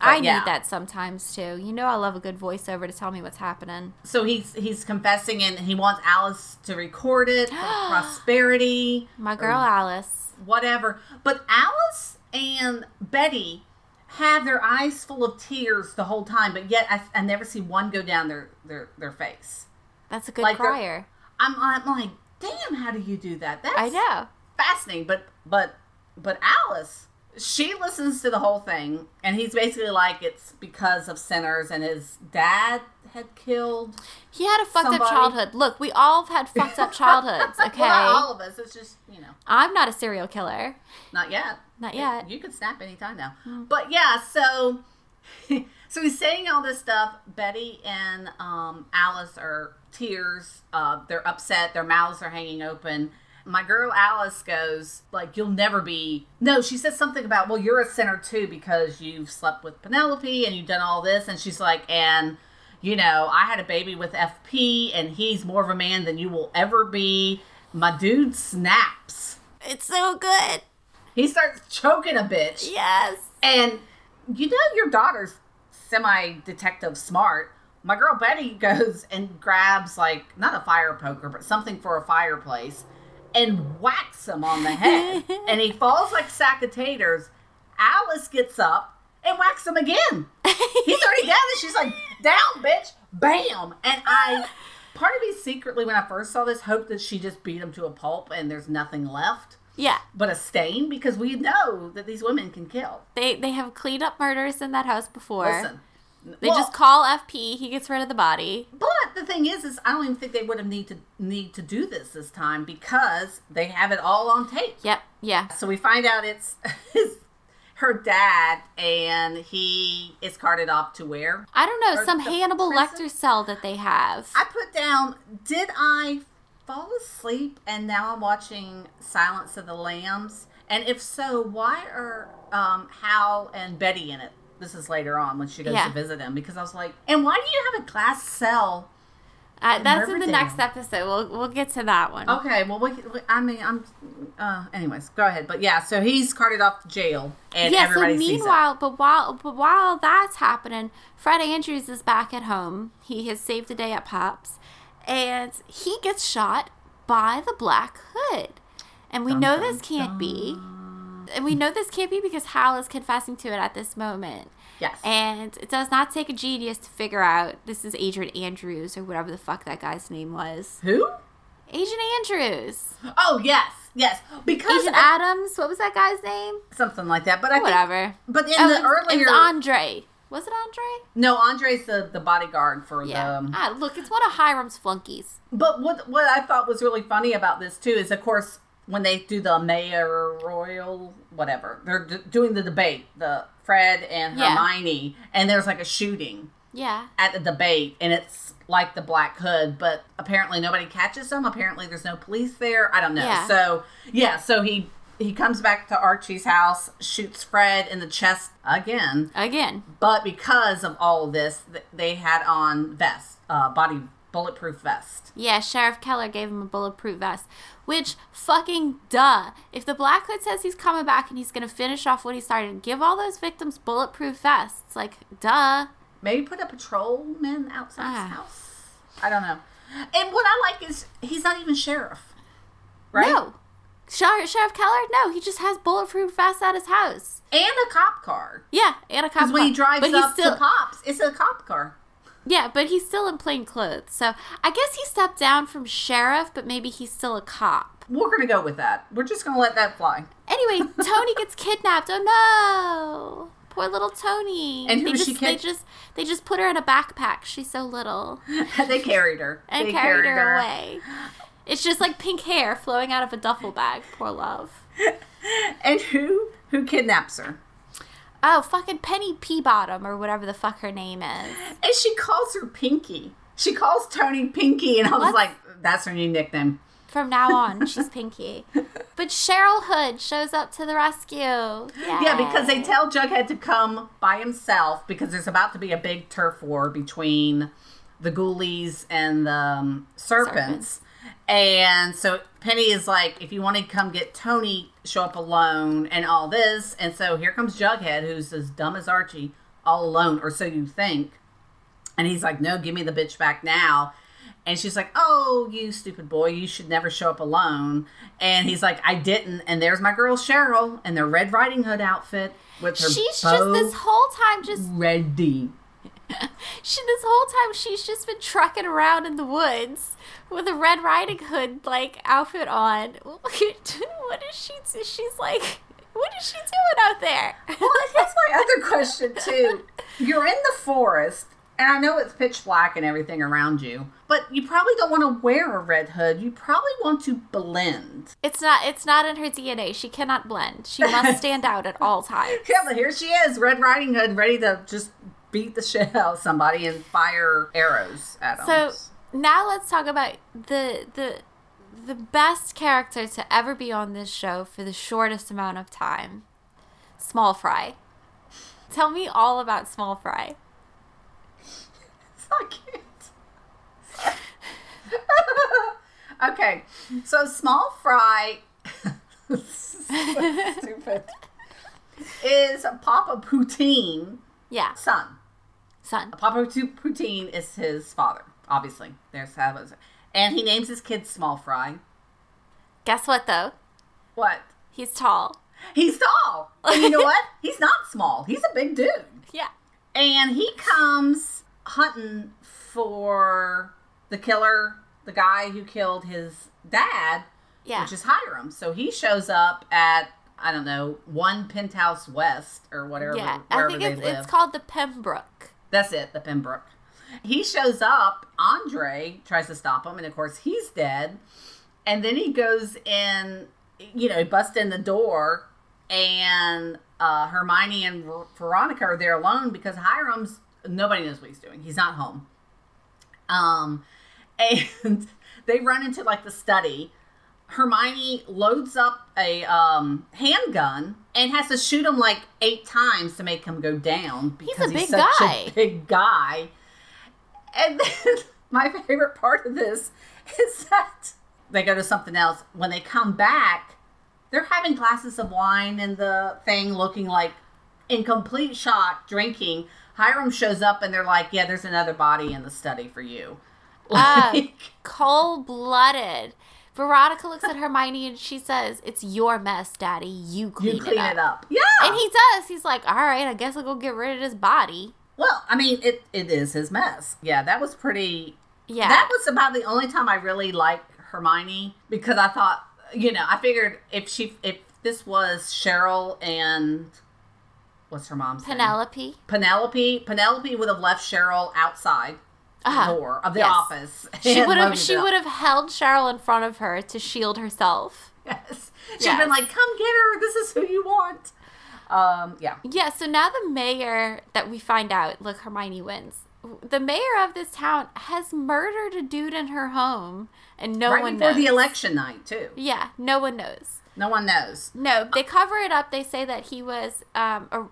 I yeah. need that sometimes too. You know I love a good voiceover to tell me what's happening. So he's he's confessing, and he wants Alice to record it for prosperity. My girl Alice. whatever. But Alice and Betty have their eyes full of tears the whole time, but yet I, I never see one go down their their, their face. That's a good Like uh, crier. I'm, I'm like, damn, how do you do that? That's I know. fascinating. But but but Alice, she listens to the whole thing, and he's basically like, it's because of sinners, and his dad had killed. He had a fucked Somebody- up childhood. Look, we all have had fucked up childhoods, okay? well, not all of us. It's just you know, I'm not a serial killer. not yet. Not yet. You could snap anytime now. Hmm. But yeah, so so he's saying all this stuff. Betty and um, Alice are tears. Uh, they're upset. Their mouths are hanging open. My girl Alice goes like, "You'll never be." No, she says something about, "Well, you're a sinner too because you've slept with Penelope and you've done all this." And she's like, "And." You know, I had a baby with FP, and he's more of a man than you will ever be. My dude snaps. It's so good. He starts choking a bitch. Yes. And you know your daughter's semi detective smart. My girl Betty goes and grabs like not a fire poker, but something for a fireplace and whacks him on the head. and he falls like a sack of taters. Alice gets up and whacks him again. He's already down and she's like, down, bitch. Bam. And I part of me secretly when I first saw this hoped that she just beat him to a pulp and there's nothing left. Yeah. But a stain because we know that these women can kill. They they have cleaned up murders in that house before. Listen. They well, just call FP, he gets rid of the body. But the thing is, is I don't even think they would have need to need to do this this time because they have it all on tape. Yep. Yeah. So we find out it's his, her dad, and he is carted off to where? I don't know, Or some Hannibal prison? Lecter cell that they have. I put down. Did I fall asleep and now I'm watching Silence of the Lambs? And if so, why are um, Hal and Betty in it? This is later on when she goes Yeah. to visit him because I was like, and why do you have a glass cell? Uh, that's in the next episode. We'll we'll get to that one. Okay, well, we, we, I mean, I'm. Uh, anyways, go ahead. But yeah, so he's carted off to jail, and yeah. So everybody sees it. meanwhile, but while but while that's happening, Fred Andrews is back at home. He has saved the day at Pops, and he gets shot by the Black Hood, and we Dun, know dun, this can't be. And we know this can't be because Hal is confessing to it at this moment. Yes. And it does not take a genius to figure out this is Adrian Andrews or whatever the fuck that guy's name was. Who? Agent Andrews. Oh yes, yes. Because Agent of- Adams. What was that guy's name? something like that. But I think, Whatever. But in Oh, the earlier, it was Andre. Was it Andre? no, Andre's the the bodyguard for Yeah. the. ah, look, it's one of Hiram's flunkies. But what what I thought was really funny about this too is, of course, when they do the mayor royal whatever, they're d- doing the debate, the Fred and Yeah. Hermione, and there's like a shooting. Yeah. at the debate and it's like the black hood but apparently nobody catches them apparently there's no police there i don't know Yeah. so yeah so he he comes back to archie's house shoots fred in the chest again Again. but because of all of this they had on vests uh body bulletproof vest Yeah, Sheriff Keller gave him a bulletproof vest. Which, fucking duh. If the Black Hood says he's coming back and he's to finish off what he started, give all those victims bulletproof vests. Like, duh. maybe put a patrolman outside Ah. his house i don't know and what i like is he's not even sheriff right No. Sheriff, Sheriff Keller? No, he just has bulletproof vests at his house. and a cop car Yeah, and a cop because when he drives but up still, to pops it's a cop car Yeah, but he's still in plain clothes. So I guess he stepped down from sheriff, but maybe he's still a cop. We're gonna go with that. We're just gonna let that fly. Anyway, Toni gets kidnapped. Oh no! poor little Toni. And who they just, she They just they just put her in a backpack. She's so little they carried her. and they carried, her, away. It's just like pink hair flowing out of a duffel bag. Poor love. And who who kidnaps her? Oh, fucking Penny Peabottom or whatever the fuck her name is. And she calls her Pinky. She calls Toni Pinky, and I was like, "That's her new nickname." From now on, she's Pinky. But Cheryl Hood shows up to the rescue. Yeah, because they tell Jughead to come by himself because there's about to be a big turf war between the ghoulies and the um, serpents. And so Penny is like, if you want to come get Toni, show up alone and all this. And so here comes Jughead, who's as dumb as Archie, all alone, or so you think. And he's like, no, give me the bitch back now. And she's like, oh, you stupid boy, you should never show up alone. And he's like, I didn't. And there's my girl Cheryl in their Red Riding Hood outfit with her She's just this whole time just ready. she this whole time she's just been trucking around in the woods with a Red Riding Hood like outfit on. what is she? She's like, what is she doing out there? Well, here's my other question too. You're in the forest, and I know it's pitch black and everything around you, but you probably don't want to wear a red hood. You probably want to blend. It's not. It's not in her DNA. She cannot blend. She must stand out at all times. Yeah, but here she is, Red Riding Hood, ready to just beat the shit out of somebody and fire arrows at them. So now let's talk about the the the best character to ever be on this show for the shortest amount of time. Small Fry. Tell me all about Small Fry. It's not cute. okay, so small fry. stupid. Is a Papa Poutine Yeah, son? Son. Papa Poutine is his father. Obviously, there's how it and he names his kid Small Fry. Guess what though? What? He's tall. He's tall. And you know what? He's not small. He's a big dude. Yeah. And he comes hunting for the killer, the guy who killed his dad, Yeah. which is Hiram. So he shows up at I don't know one penthouse west or whatever. yeah. I think they it's live. it's called the Pembroke. That's it, the Pembroke. He shows up. Andre tries to stop him, and of course he's dead. And then he goes in, you know, busts in the door, and uh, Hermione and Ver- Veronica are there alone because Hiram's nobody knows what he's doing. He's not home. Um, and they run into like the study. Hermione loads up a um, handgun and has to shoot him like eight times to make him go down because a big such guy. a big guy. And then my favorite part of this is that they go to something else. When they come back, they're having glasses of wine in the thing, looking like in complete shock, drinking. Hiram shows up and they're like, "Yeah, there's another body in the study for you." Ah, Like, cold blooded. Veronica looks at Hermione and she says, "It's your mess, Daddy. You clean, you clean it, up. Yeah. And he does. He's like, "All right, I guess I'll go get rid of this body." well, I mean, it it is his mess. Yeah, that was pretty. Yeah. That was about the only time I really liked Hermione because I thought, you know, I figured if she if this was Cheryl and what's her mom's name? Penelope. Penelope. Penelope would have left Cheryl outside Uh-huh. of the Yes. office. She would have she would have held Cheryl in front of her to shield herself. Yes. She'd Yes. been like, "Come get her. This is who you want." Um. Yeah. Yeah, so now the mayor that we find out, look, Hermione wins. The mayor of this town has murdered a dude in her home, and no one knows. right one before knows. the election night too. Yeah, no one knows. No one knows. No, they cover it up. They say that he was um, a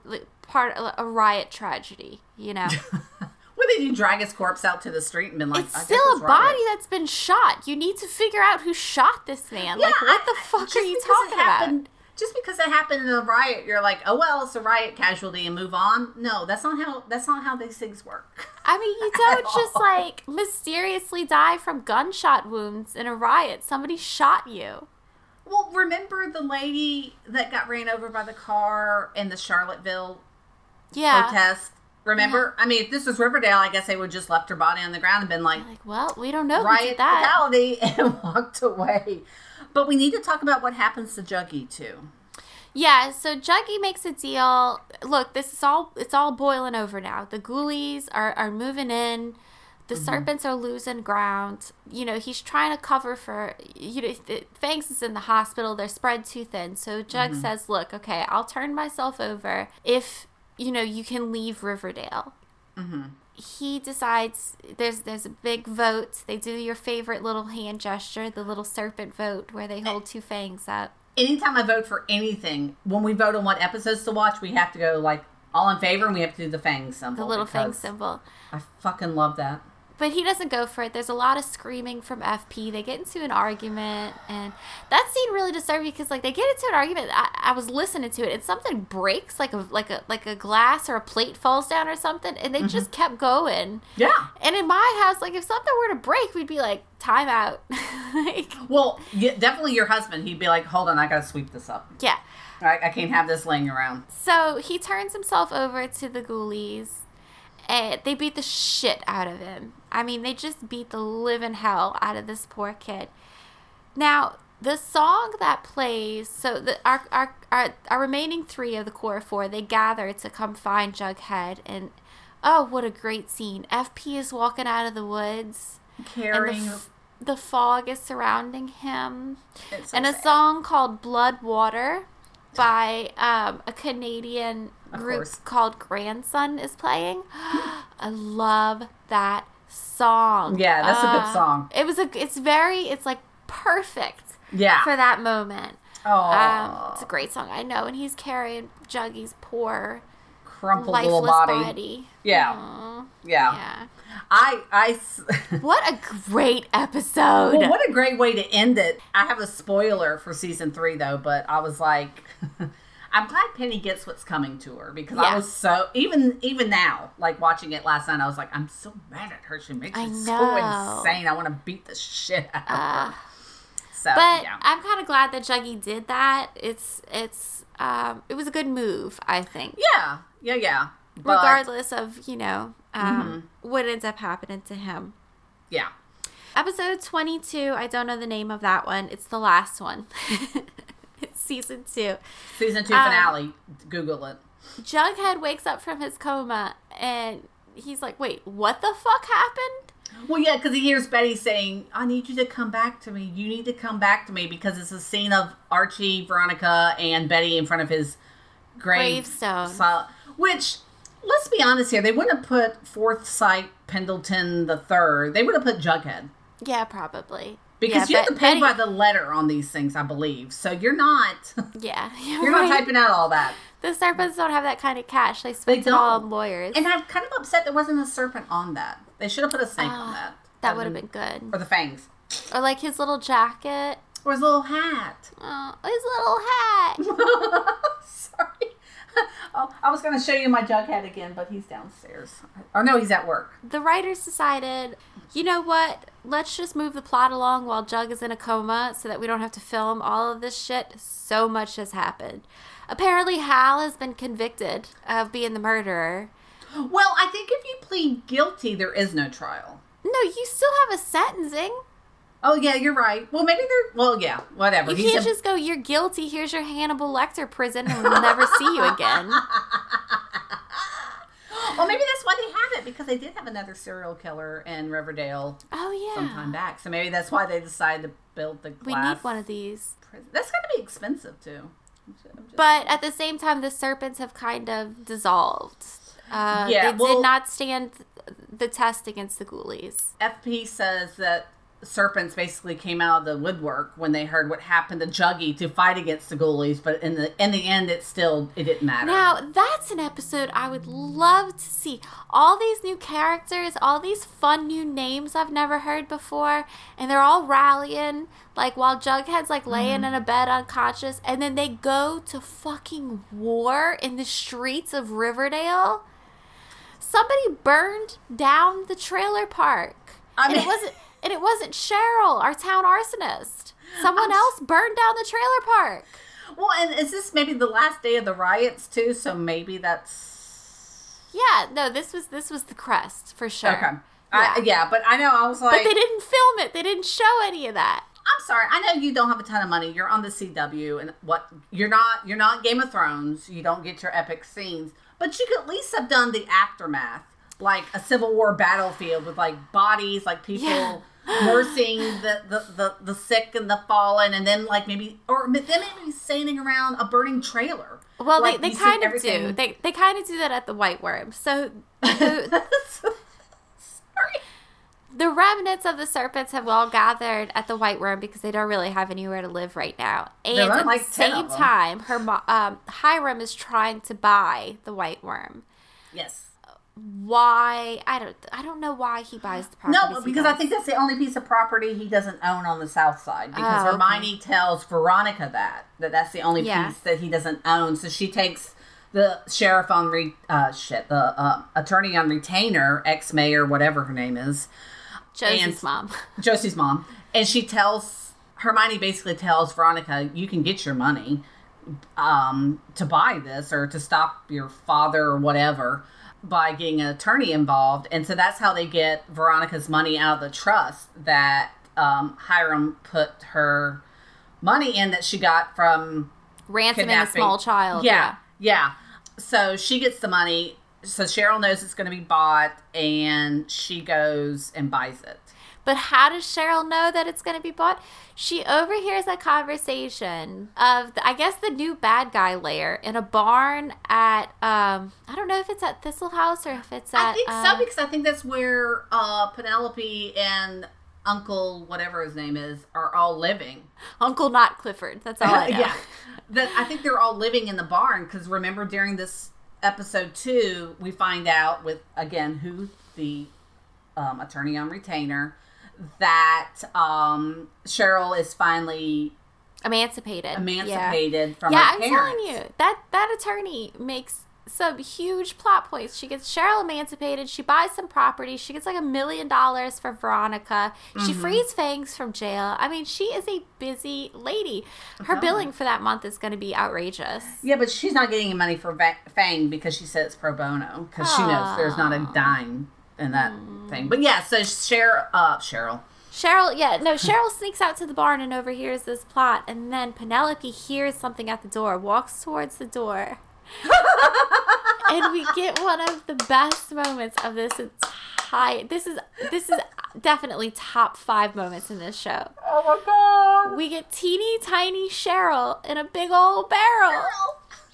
part a riot tragedy. You know, What did you drag his corpse out to the street and been like? it's "I still a right." body that's been shot. You need to figure out who shot this man. like, what I- the fuck are you talking about? happened- Just because it happened in a riot, you're like, oh well, it's a riot casualty and move on. No, that's not how that's not how these things work. I mean, you don't just all. like mysteriously die from gunshot wounds in a riot. Somebody shot you. Well, remember the lady that got ran over by the car in the Charlottesville Yeah. protest? Remember? I mean, if this was Riverdale, I guess they would just left her body on the ground and been like, Like, well, we don't know riot that. fatality and walked away. But we need to talk about what happens to Juggy too. Yeah, so Juggy makes a deal. Look, this is all it's all boiling over now. The ghoulies are, are moving in. The Mm-hmm. serpents are losing ground. You know, he's trying to cover for you know Fangs is in the hospital. They're spread too thin. So Jug Mm-hmm. says, "Look, okay, I'll turn myself over if you know you can leave Riverdale." Mm-hmm. He decides there's there's a big vote. They do your favorite little hand gesture, the little serpent vote, where they hold two fangs up. Anytime I vote for anything, when we vote on what episodes to watch, we have to go like all in favor, and we have to do the fang symbol. The little fang symbol. I fucking love that. But he doesn't go for it. There's a lot of screaming from FP. They get into an argument, and that scene really disturbed me because like they get into an argument. I, I was listening to it, and something breaks, like a like a like a glass or a plate falls down or something, and they mm-hmm. just kept going. Yeah. And in my house, like if something were to break, we'd be like, time out. like, Well, yeah, definitely your husband. He'd be like, "Hold on, I gotta sweep this up. yeah. I, I can't have this laying around." So he turns himself over to the ghoulies, and they beat the shit out of him. I mean, they just beat the living hell out of this poor kid. Now, the song that plays, so the our our our, our remaining three of the core four, they gather to come find Jughead, and oh, what a great scene! FP is walking out of the woods, and the, Carrying. f- the fog is surrounding him so and a song called Blood Water by um, a Canadian Of group course. called Grandson is playing. I love that song. Yeah, that's a good Uh, song. It was a. It's very. It's like perfect Yeah. for that moment. oh, Um, it's a great song. I know, and he's carrying Juggy's poor crumpled little body. body. Yeah. Aw, Yeah. yeah. I. What a great episode. well, what a great way to end it. I have a spoiler for season three though, but I was like. I'm glad Penny gets what's coming to her because Yeah. I was so even even now like watching it last night I was like I'm so mad at her she makes me so insane I want to beat the shit out of Uh, her so But yeah I'm kind of glad that Juggy did that. It's it's um it was a good move, I think. yeah yeah yeah but, Regardless of you know um, Mm-hmm. what ends up happening to him. yeah Episode 22. I don't know the name of that one. It's the last one. it's season two. season two Um, finale Google it Jughead wakes up from his coma and he's like, "Wait, what the fuck happened?" Well, yeah, because he hears Betty saying, "I need you to come back to me. You need to come back to me," because it's a scene of Archie, Veronica, and Betty in front of his grave Gravestone. which, let's be honest here, they wouldn't have put Forsythe Pendleton the Third. They would have put Jughead Yeah, probably. Because yeah, you have to pay Betty- by the letter on these things, I believe. So you're not Yeah, you're not typing out all that. The serpents don't have that kind of cash. They spend it all don't. on lawyers. And I'm kind of upset there wasn't a serpent on that. They should have put a snake on Ah, that. that would have been good. or the fangs Or like his little jacket. or his little hat. Oh, his little hat. Sorry. Oh, I was going to show you my Jughead again, but he's downstairs. Oh no, he's at work. the writers decided, you know what? Let's just move the plot along while Jug is in a coma so that we don't have to film all of this shit. So much has happened. Apparently, Hal has been convicted of being the murderer. Well, I think if you plead guilty, there is no trial. No, you still have a sentencing. Oh yeah, you're right. Well, maybe they're. Well, yeah, whatever. You He's can't a- just go, you're guilty, here's your Hannibal Lecter prison, and we'll never see you again. Well, maybe that's why they have it because they did have another serial killer in Riverdale Oh, yeah. some time back. So maybe that's why they decided to build the We need one of these. prison. That's got to be expensive too. I'm ju- I'm just- But at the same time, the serpents have kind of dissolved. Uh, Yeah, they well- did not stand the test against the ghoulies. FP says that serpents basically came out of the woodwork when they heard what happened to Juggy to fight against the ghoulies, but in the in the end, it still it didn't matter. Now, that's an episode I would love to see. All these new characters, all these fun new names I've never heard before, and they're all rallying, like while Jughead's like laying mm-hmm. in a bed unconscious, and then they go to fucking war in the streets of Riverdale. Somebody burned down the trailer park. I and it wasn't and it wasn't Cheryl, our town arsonist. Someone I'm else burned down the trailer park. well, and is this maybe the last day of the riots too? So maybe that's Yeah, no, this was this was the crest for sure. okay. I, yeah, but I know I was like, But they didn't film it. They didn't show any of that. I'm sorry. I know you don't have a ton of money. You're on the CW, and what you're not. You're not Game of Thrones. You don't get your epic scenes, but you could at least have done the aftermath, like a Civil War battlefield with like bodies, like people. Yeah. nursing the, the, the, the sick and the fallen and then like maybe or then maybe standing around a burning trailer Well, Like, they, they kind of everything- do. They they kind of do that at the White Worm. So the, sorry the remnants of the serpents have all gathered at the White Worm because they don't really have anywhere to live right now. And at the 10 same time, her mo- um, Hiram is trying to buy the White Worm. yes Why? I don't. I don't know why he buys the property. No, because I think that's the only piece of property he doesn't own on the south side. Because Oh, okay. Hermione tells Veronica that that that's the only Yeah. piece that he doesn't own. So she takes the sheriff on re uh shit the uh, attorney on retainer, ex mayor, whatever her name is, Josie's and- mom. Josie's mom, and she tells Hermione basically tells Veronica, "You can get your money um, to buy this or to stop your father or whatever by getting an attorney involved." And so that's how they get Veronica's money out of the trust that um, Hiram put her money in that she got from Ransoming a small child. Yeah, yeah. So she gets the money. So Cheryl knows it's going to be bought, and she goes and buys it. But how does Cheryl know that it's going to be bought? She overhears a conversation of, the, I guess, the new bad guy layer in a barn at, um, I don't know if it's at Thistle House or if it's at. I think so because I think that's where uh, Penelope and Uncle whatever his name is are all living. Uncle Not Clifford. That's all I know. yeah, that I think they're all living in the barn because remember during this episode two we find out with again who the um, attorney on retainer that um, Cheryl is finally Emancipated. Yeah. emancipated from Yeah, I'm parents. telling you that that attorney makes some huge plot points. She gets Cheryl emancipated. She buys some property. She gets like a million dollars for Veronica. She Mm-hmm. frees Fangs from jail. I mean, she is a busy lady. Her billing for that month is going to be outrageous. Yeah, but she's not getting any money for Fang because she says pro bono because she knows there's not a dime in that thing. But yeah, so Cheryl, uh, Cheryl. Cheryl, yeah, no, Cheryl sneaks out to the barn and overhears this plot, and then Penelope hears something at the door, walks towards the door, and we get one of the best moments of this entire. This is this is definitely top five moments in this show. Oh my god! We get teeny tiny Cheryl in a big old barrel.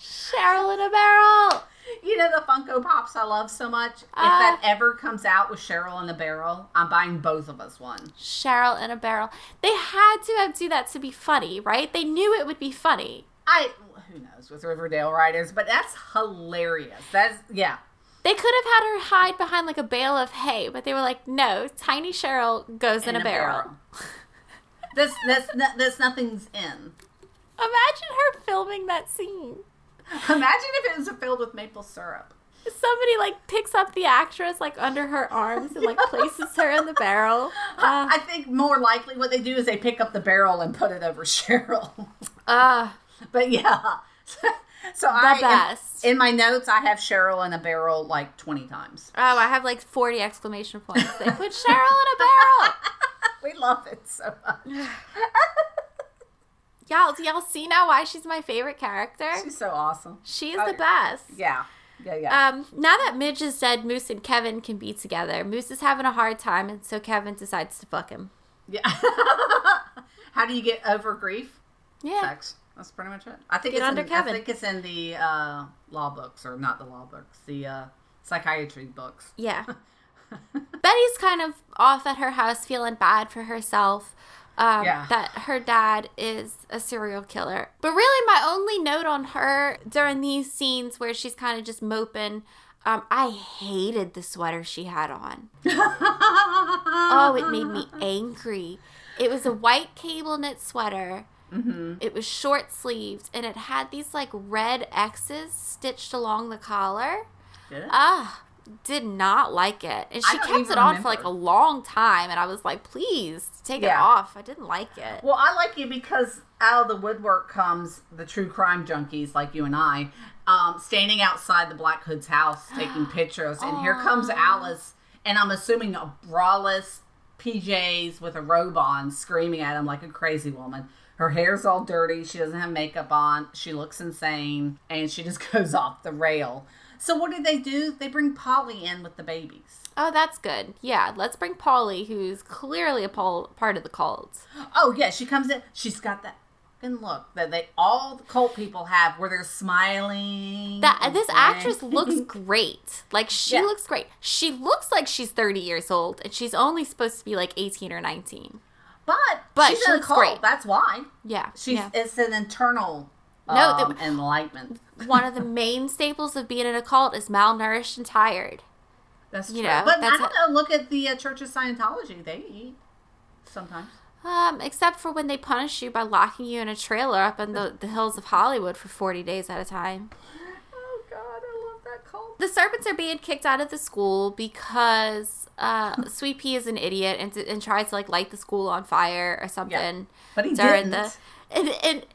Cheryl in a barrel. You know the Funko Pops I love so much. if Uh, that ever comes out with Cheryl in the barrel, I'm buying both of us one. Cheryl in a barrel. They had to have do that to be funny, right? They knew it would be funny. I who knows with Riverdale writers, but that's hilarious. That's yeah. They could have had her hide behind like a bale of hay, but they were like, no, tiny Cheryl goes in, a, barrel. That's that's no- that's nothing's in. Imagine her filming that scene. Imagine if it was filled with maple syrup. Somebody like picks up the actress like under her arms and like places her in the barrel. Uh, I think more likely what they do is they pick up the barrel and put it over Cheryl. uh, but yeah. so I best. in my notes I have Cheryl in a barrel like 20 times. oh, I have like 40 exclamation points. They put Cheryl in a barrel. We love it so much. Y'all, do y'all see now why she's my favorite character? She's so awesome. She's Oh, the best. Yeah. Yeah, yeah. Um, now that Midge is dead, Moose and Kevin can be together. Moose is having a hard time, and so Kevin decides to fuck him. yeah. How do you get over grief? Yeah. Sex. That's pretty much it. I think Get it's under in, Kevin. I think it's in the uh, law books or not the law books, the uh, psychiatry books. Yeah. Betty's kind of off at her house feeling bad for herself. Um, Yeah. That her dad is a serial killer. But really, my only note on her during these scenes where she's kind of just moping, um, I hated the sweater she had on. Oh, it made me angry. It was a white cable knit sweater. Mm-hmm. It was short sleeved and it had these like red X's stitched along the collar. Did it? Ah, did not like it. And she kept it on for like a long time and I was like, please take it off. I didn't like it. Well, I like you because out of the woodwork comes the true crime junkies like you and I, um, standing outside the Black Hood's house taking pictures. And here comes Alice, and I'm assuming a braless PJs with a robe on, screaming at him like a crazy woman. Her hair's all dirty. She doesn't have makeup on. She looks insane, and she just goes off the rail. So what do they do? They bring Polly in with the babies. Oh, that's good. Yeah, let's bring Polly, who's clearly a pol- part of the cult. Oh yeah, she comes in. She's got that fucking look that they all the cult people have, where they're smiling. That and this actress looks great. Like she Yeah. looks great. She looks like she's 30 years old and she's only supposed to be like 18 or 19. but But she's she in a cult. great. That's why Yeah. she's. yeah. It's an internal No, um, the- enlightenment. One of the main staples of being in a cult is malnourished and tired. That's you true. know, but I don't know. Look at the uh, Church of Scientology. They eat sometimes. Um, except for when they punish you by locking you in a trailer up in the, the hills of Hollywood for 40 days at a time. Oh God, I love that cult. The serpents are being kicked out of the school because uh, Sweet Pea is an idiot and, and tries to like light the school on fire or something. But he during didn't. the and and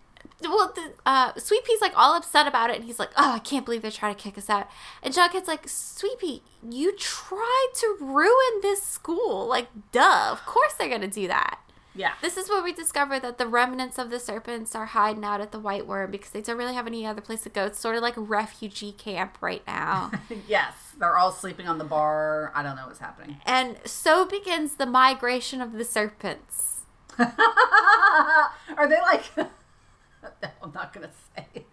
well, the, uh, Sweet Pea's like all upset about it, and he's like, "Oh, I can't believe they're trying to kick us out." And Jughead's like, "Sweet Pea, you tried to ruin this school. Like, duh. Of course they're gonna do that." Yeah. This is where we discover that the remnants of the serpents are hiding out at the White Worm because they don't really have any other place to go. It's sort of like a refugee camp right now. yes, they're all sleeping on the bar. I don't know what's happening. and so begins the migration of the serpents. Are they like? I'm not gonna say it.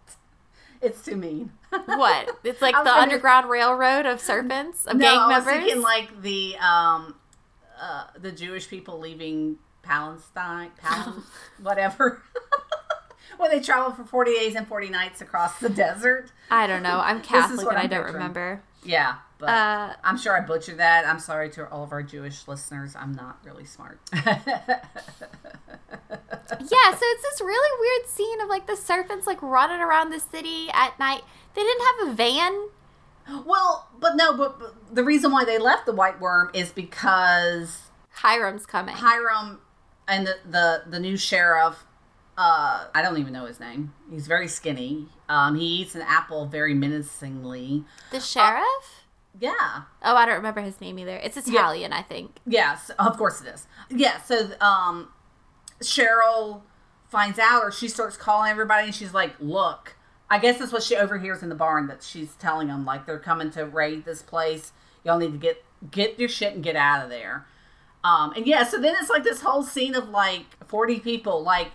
It's too mean. What? It's like I the gonna- Underground Railroad of serpents, of no, gang I was members. thinking like the um, uh, the Jewish people leaving Palestine, Pal- whatever. when they travel for 40 days and 40 nights across the desert. I don't know. I'm Catholic and I I'm don't picturing. remember. Yeah, but Uh, I'm sure I butchered that. I'm sorry to all of our Jewish listeners. I'm not really smart. yeah, so it's this really weird scene of like the serpents like running around the city at night. They didn't have a van. well, but no, but, but the reason why they left the White Worm is because Hiram's coming. Hiram and the the, the new sheriff. Uh, I don't even know his name. He's very skinny. Um, he eats an apple very menacingly. the sheriff? Yeah. oh, I don't remember his name either. It's Italian, I think. Yes, of course it is. Yeah, so um Cheryl finds out or she starts calling everybody and she's like, "Look, I guess that's what she overhears in the barn that she's telling them like they're coming to raid this place. Y'all need to get get your shit and get out of there." Um and yeah, so then it's like this whole scene of like 40 people like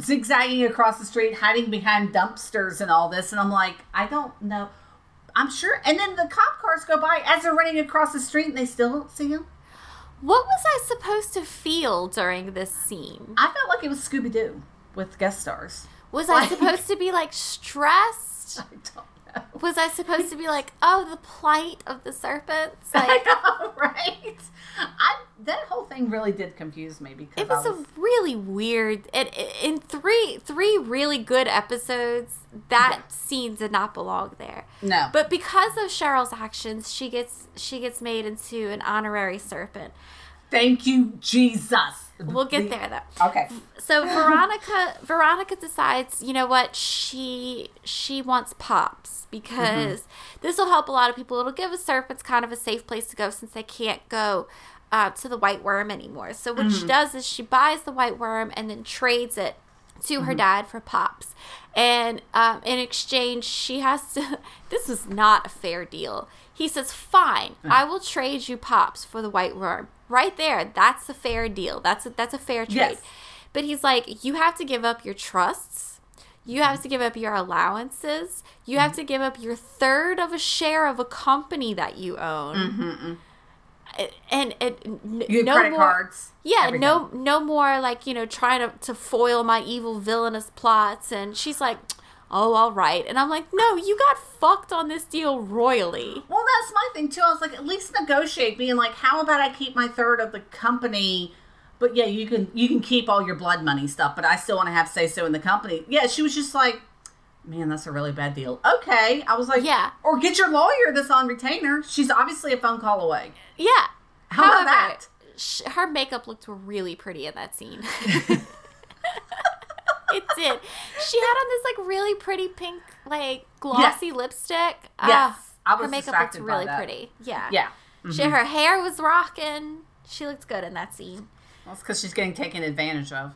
zigzagging across the street, hiding behind dumpsters and all this and I'm like, "I don't know I'm sure. And then the cop cars go by as they're running across the street and they still don't see him. What was I supposed to feel during this scene? I felt like it was Scooby Doo with guest stars. Was I supposed to be like stressed? I don't. Was I supposed to be like, oh, the plight of the serpents? I Like, know, right? I that whole thing really did confuse me because it was a really weird. It, it- in three three really good episodes, that scene did not belong there. no, But because of Cheryl's actions, she gets she gets made into an honorary serpent. thank you, Jesus. We'll get there though. Okay. So Veronica Veronica decides, you know what, she she wants pops because this will help a lot of people. It'll give the serpents kind of a safe place to go since they can't go uh, to the white worm anymore. So what she does is she buys the white worm and then trades it to her dad for pops. And um, in exchange, she has to. This was not a fair deal. He says, "Fine, mm. I will trade you pops for the white worm." Right there, that's a fair deal. That's a, that's a fair trade. Yes. But he's like, you have to give up your trusts. You have to give up your allowances. You have mm-hmm. to give up your third of a share of a company that you own. Mm-hmm, mm-hmm. And, and, n- You no credit more, cards. yeah, everything. no, no more like you know trying to, to foil my evil villainous plots. And she's like, "Oh, all right." And I'm like, "No, you got fucked on this deal royally." Well, that's my thing too. I was like, at least negotiate, being like, how about I keep my third of the company, but yeah, you can you can keep all your blood money stuff, but I still want to have say so in the company. Yeah, she was just like, man, that's a really bad deal. Okay, I was like, Yeah. or get your lawyer that's on retainer. She's obviously a phone call away. Yeah. How about that? sh- her makeup looked really pretty in that scene. it did. She had on this like really pretty pink, like glossy lipstick. Yes, Ah, I was her makeup by really pretty. Yeah. Yeah, She, her hair was rocking. She looked good in that scene. Well, it's because she's getting taken advantage of.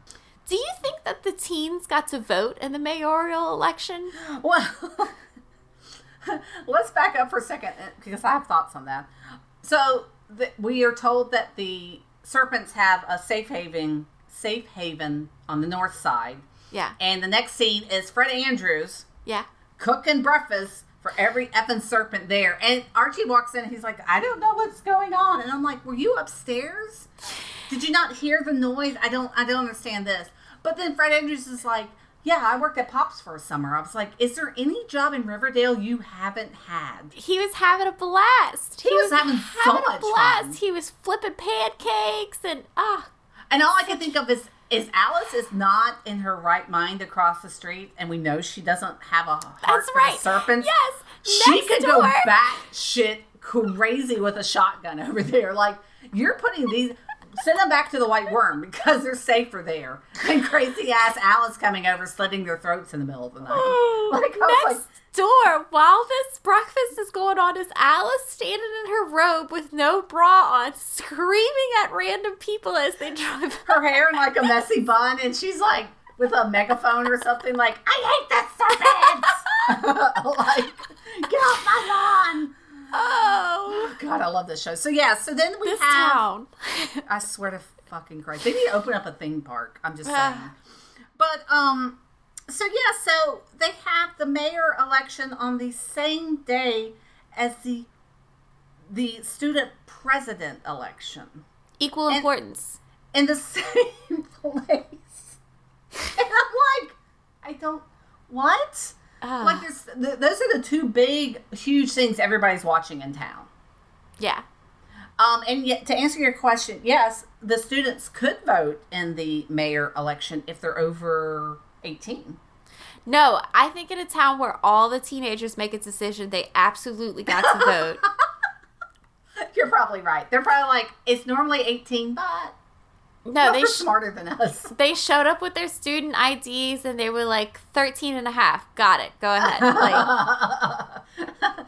Do you think that the teens got to vote in the mayoral election? Well, let's back up for a second uh, because I have thoughts on that. So the, we are told that the serpents have a safe haven, safe haven on the north side, Yeah. and the next scene is Fred Andrews Yeah. cooking breakfast for every effing serpent there. And Archie walks in and he's like, I don't know what's going on. And I'm like, Were you upstairs? Did you not hear the noise? I don't I don't understand this. But then Fred Andrews is like, Yeah, I worked at Pops for a summer. I was like, Is there any job in Riverdale you haven't had? He was having a blast. He was having so much fun. He was flipping pancakes and ah, And all I can think of is is Alice is not in her right mind across the street, and we know she doesn't have a heart that's for right. serpents. Yes. she could door. go back shit crazy with a shotgun over there. Like you're putting these send them back to the Whyte Wyrm because they're safer there. And crazy ass Alice coming over slitting their throats in the middle of the night. Oh, like, I next like- door, while this breakfast is going on, is Alice standing in her robe with no bra on, screaming at random people as they drive. Her hair in like a messy bun, and she's like with a megaphone or something like, I hate that serpent Like, get off my lawn. Oh, God, I love this show. So yeah, so then we this have town. I swear to fucking Christ. They need to open up a theme park. I'm just saying. Ah. but um so yeah, so they have the mayor election on the same day as the the student president election Equal And- importance. in the same place. And I'm like, I don't what? Ah, Like this, th- those are the two big, huge things everybody's watching in town. yeah. Um, and yet, to answer your question, yes, the students could vote in the mayor election if they're over 18. No, I think in a town where all the teenagers make a decision, they absolutely got to vote. You're probably right. They're probably like, it's normally 18, but No, they're sh- smarter than us. they showed up with their student IDs and they were like 13 and a half. Got it. Go ahead. Like,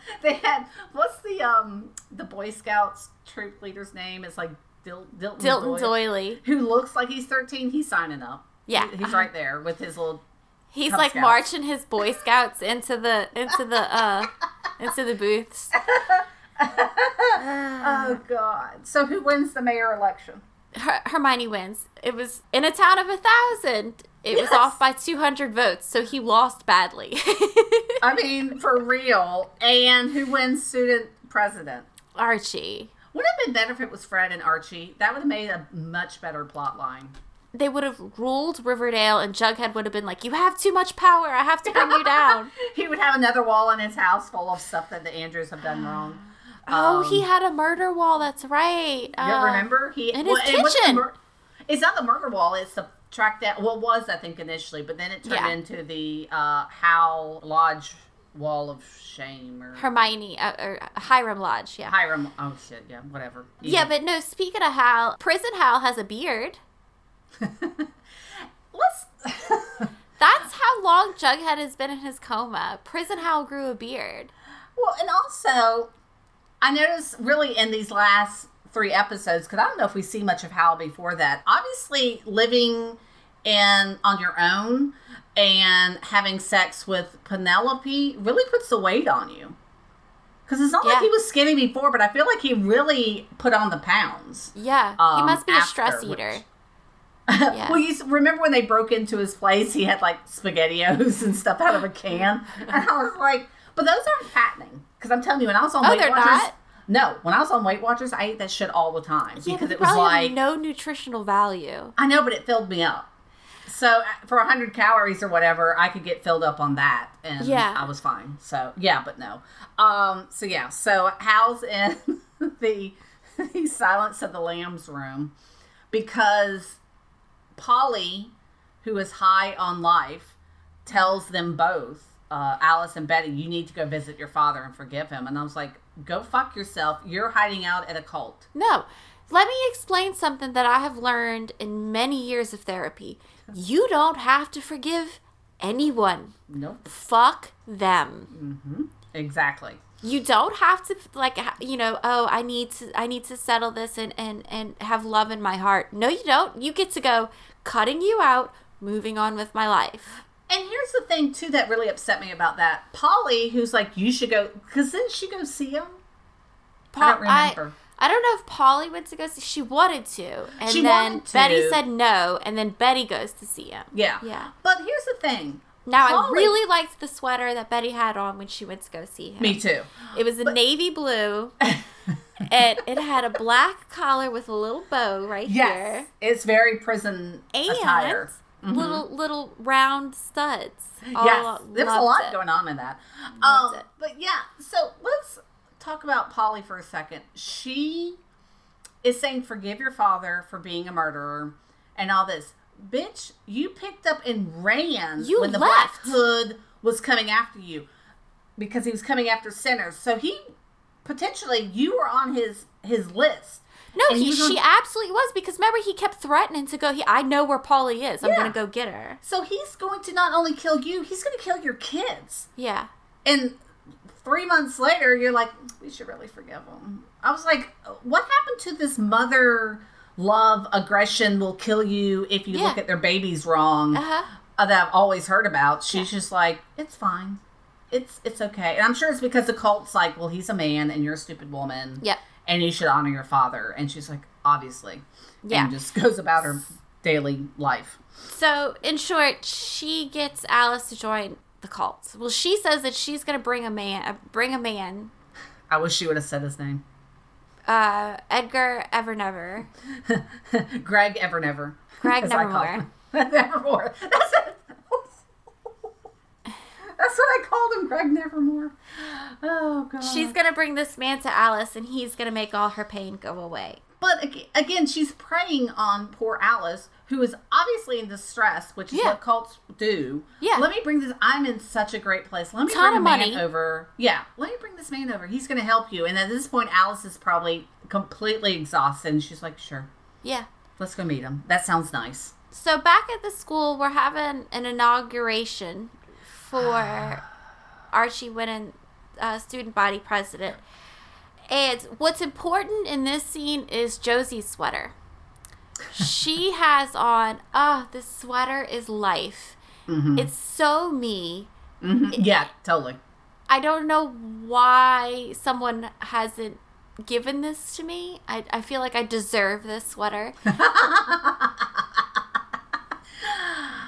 they had, what's the um the Boy Scouts troop leader's name? It's like Dil- Dilton, Dilton Doyle, Doiley. Who looks like he's 13. He's signing up. Yeah. He- He's right there with his little He's Cub like Scouts. marching his Boy Scouts into the into the uh into the booths. Oh God! So who wins the mayor election? Her- Hermione wins. It was in a town of a thousand. It was off by 200 votes, so he lost badly. I mean, for real. And who wins student president? Archie. Would have been better if it was Fred and Archie? That would have made a much better plot line. They would have ruled Riverdale, and Jughead would have been like, "You have too much power. I have to bring you down." he would have another wall in his house full of stuff that the Andrews have done wrong. Oh, Um, he had a murder wall. That's right. You Uh, remember? He in his it kitchen. mur- it's not the murder wall. It's the track that well it was I think initially, but then it turned Yeah. into the uh, Howl Lodge Wall of Shame or Hermione uh, or Hiram Lodge. Yeah. Hiram. Oh shit! Yeah, whatever. Yeah, but no. Speaking of Hal, Prison Hal has a beard. let's. That's how long Jughead has been in his coma. Prison Hal grew a beard. Well, and also, I noticed really in these last three episodes because I don't know if we see much of Hal before that. Obviously, living in on your own and having sex with Penelope really puts the weight on you. Because it's not like he was skinny before, but I feel like he really put on the pounds. Yeah, he Um, must be a after, stress which- eater. well, you remember when they broke into his place? He had like SpaghettiOs and stuff out of a can, and I was like, "But those aren't fattening." Because I'm telling you, when I was on Oh, Weight Watchers, not? no, when I was on Weight Watchers, I ate that shit all the time Yeah, because it was like no nutritional value. I know, but it filled me up. So uh, for 100 calories or whatever, I could get filled up on that, and Yeah. I was fine. So yeah, but no. Um. So yeah. So Hal's in the the Silence of the Lambs room because Polly, who is high on life, tells them both, uh, Alice and Betty, you need to go visit your father and forgive him. And I was like, go fuck yourself. You're hiding out at a cult. No. Let me explain something that I have learned in many years of therapy. You don't have to forgive anyone. Nope. Fuck them. Exactly. you don't have to like you know oh i need to i need to settle this and and and have love in my heart no you don't you get to go cutting you out moving on with my life And here's the thing too that really upset me about that. Polly, who's like, you should go, because didn't she go see him? I don't remember. I, don't know if Polly went to go see. She wanted to, and She then. Betty said no, and then Betty goes to see him. Yeah. Yeah. But here's the thing. Now I really liked the sweater that Betty had on when she went to go see him. Me too. It was a navy blue. it it had a black collar with a little bow right here. Yes. It's very prison. And attire. Little little round studs. Oh, yes. There was a lot it. going on in that. Um. But yeah, so let's talk about Polly for a second. She is saying, forgive your father for being a murderer and all this. Bitch, you picked up and ran You when the left. Black Hood was coming after you because he was coming after sinners. So he potentially you were on his his list. No, he, he she on- absolutely was because remember he kept threatening to go. He, I know where Polly is. I'm Yeah. gonna go get her. So he's going to not only kill you, he's going to kill your kids. Yeah, And three months later, you're like, we should really forgive him. I was like, what happened to this mother love aggression will kill you if you Yeah. look at their babies wrong uh huh. uh, that I've always heard about? She's just like, it's fine. It's it's okay. And I'm sure it's because the cult's like, well, he's a man and you're a stupid woman. Yep. And you should honor your father. And she's like, obviously. Yeah. And just goes about her daily life. So in short, she gets Alice to join the cult. Well, she says that she's gonna bring a man, uh, bring a man, I wish she would have said his name. uh, Edgar Evernever. Greg Evernever. Greg As I call Nevermore. Nevermore. That's it. That's what I called him, Greg Nevermore. Oh god. She's gonna bring this man to Alice, and he's gonna make all her pain go away. But again, she's preying on poor Alice, who is obviously in distress, which is Yeah. what cults do. Yeah. Let me bring this. I'm in such a great place. Let me Ton bring of man money. over. Yeah. Let me bring this man over. He's going to help you. And at this point, Alice is probably completely exhausted, and she's like, "Sure, Yeah. let's go meet him. That sounds nice." So back at the school, we're having an inauguration for Archie winning uh, student body president. And what's important in this scene is Josie's sweater. she has on, oh, this sweater is life. It's so me. Mhm. Yeah, totally. I don't know why someone hasn't given this to me. I, I feel like I deserve this sweater.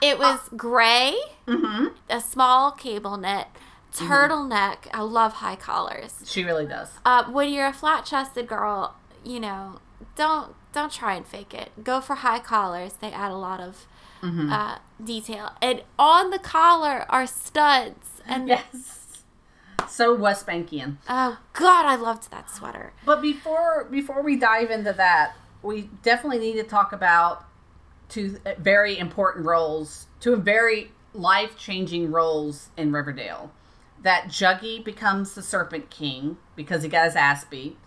it was gray, hmm a small cable knit, turtleneck. I love high collars. She really does. Uh, when you're a flat chested girl, you know, don't don't try and fake it. Go for high collars. They add a lot of Mm-hmm. uh, detail. And on the collar are studs. And Yes. So West Bankian. oh god, I loved that sweater. But before before we dive into that, we definitely need to talk about two very important roles, two very life changing roles in Riverdale. That Juggy becomes the Serpent King because he got his ass beat,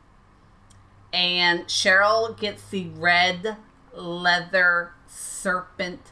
and Cheryl gets the red leather serpent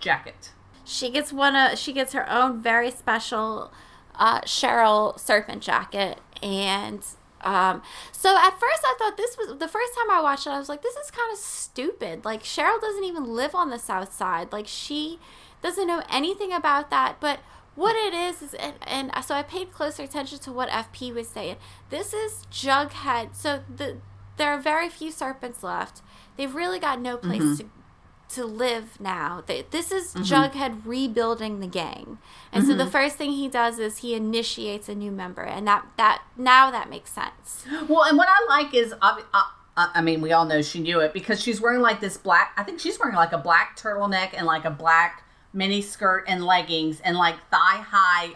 jacket. She gets one of she gets her own very special uh, Cheryl serpent jacket, and um, so at first I thought this was the first time I watched it. I was like, this is kind of stupid. Like Cheryl doesn't even live on the South Side. Like she doesn't know anything about that, but. What it is is, and, and so I paid closer attention to what FP was saying. This is Jughead. So the there are very few serpents left. They've really got no place to to live now. They, this is Jughead rebuilding the gang, and so the first thing he does is he initiates a new member, and that that now that makes sense. Well, and what I like is, obvi- uh, uh, I mean, we all know she knew it because she's wearing like this black. I think she's wearing like a black turtleneck and like a black mini skirt and leggings and like thigh high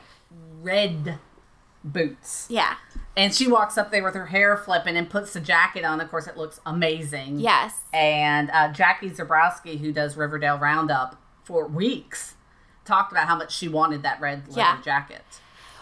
red boots. Yeah. And she walks up there with her hair flipping and puts the jacket on. Of course, it looks amazing. Yes. And uh, Jackie Zabrowski, who does Riverdale Roundup for weeks, talked about how much she wanted that red leather Yeah. jacket.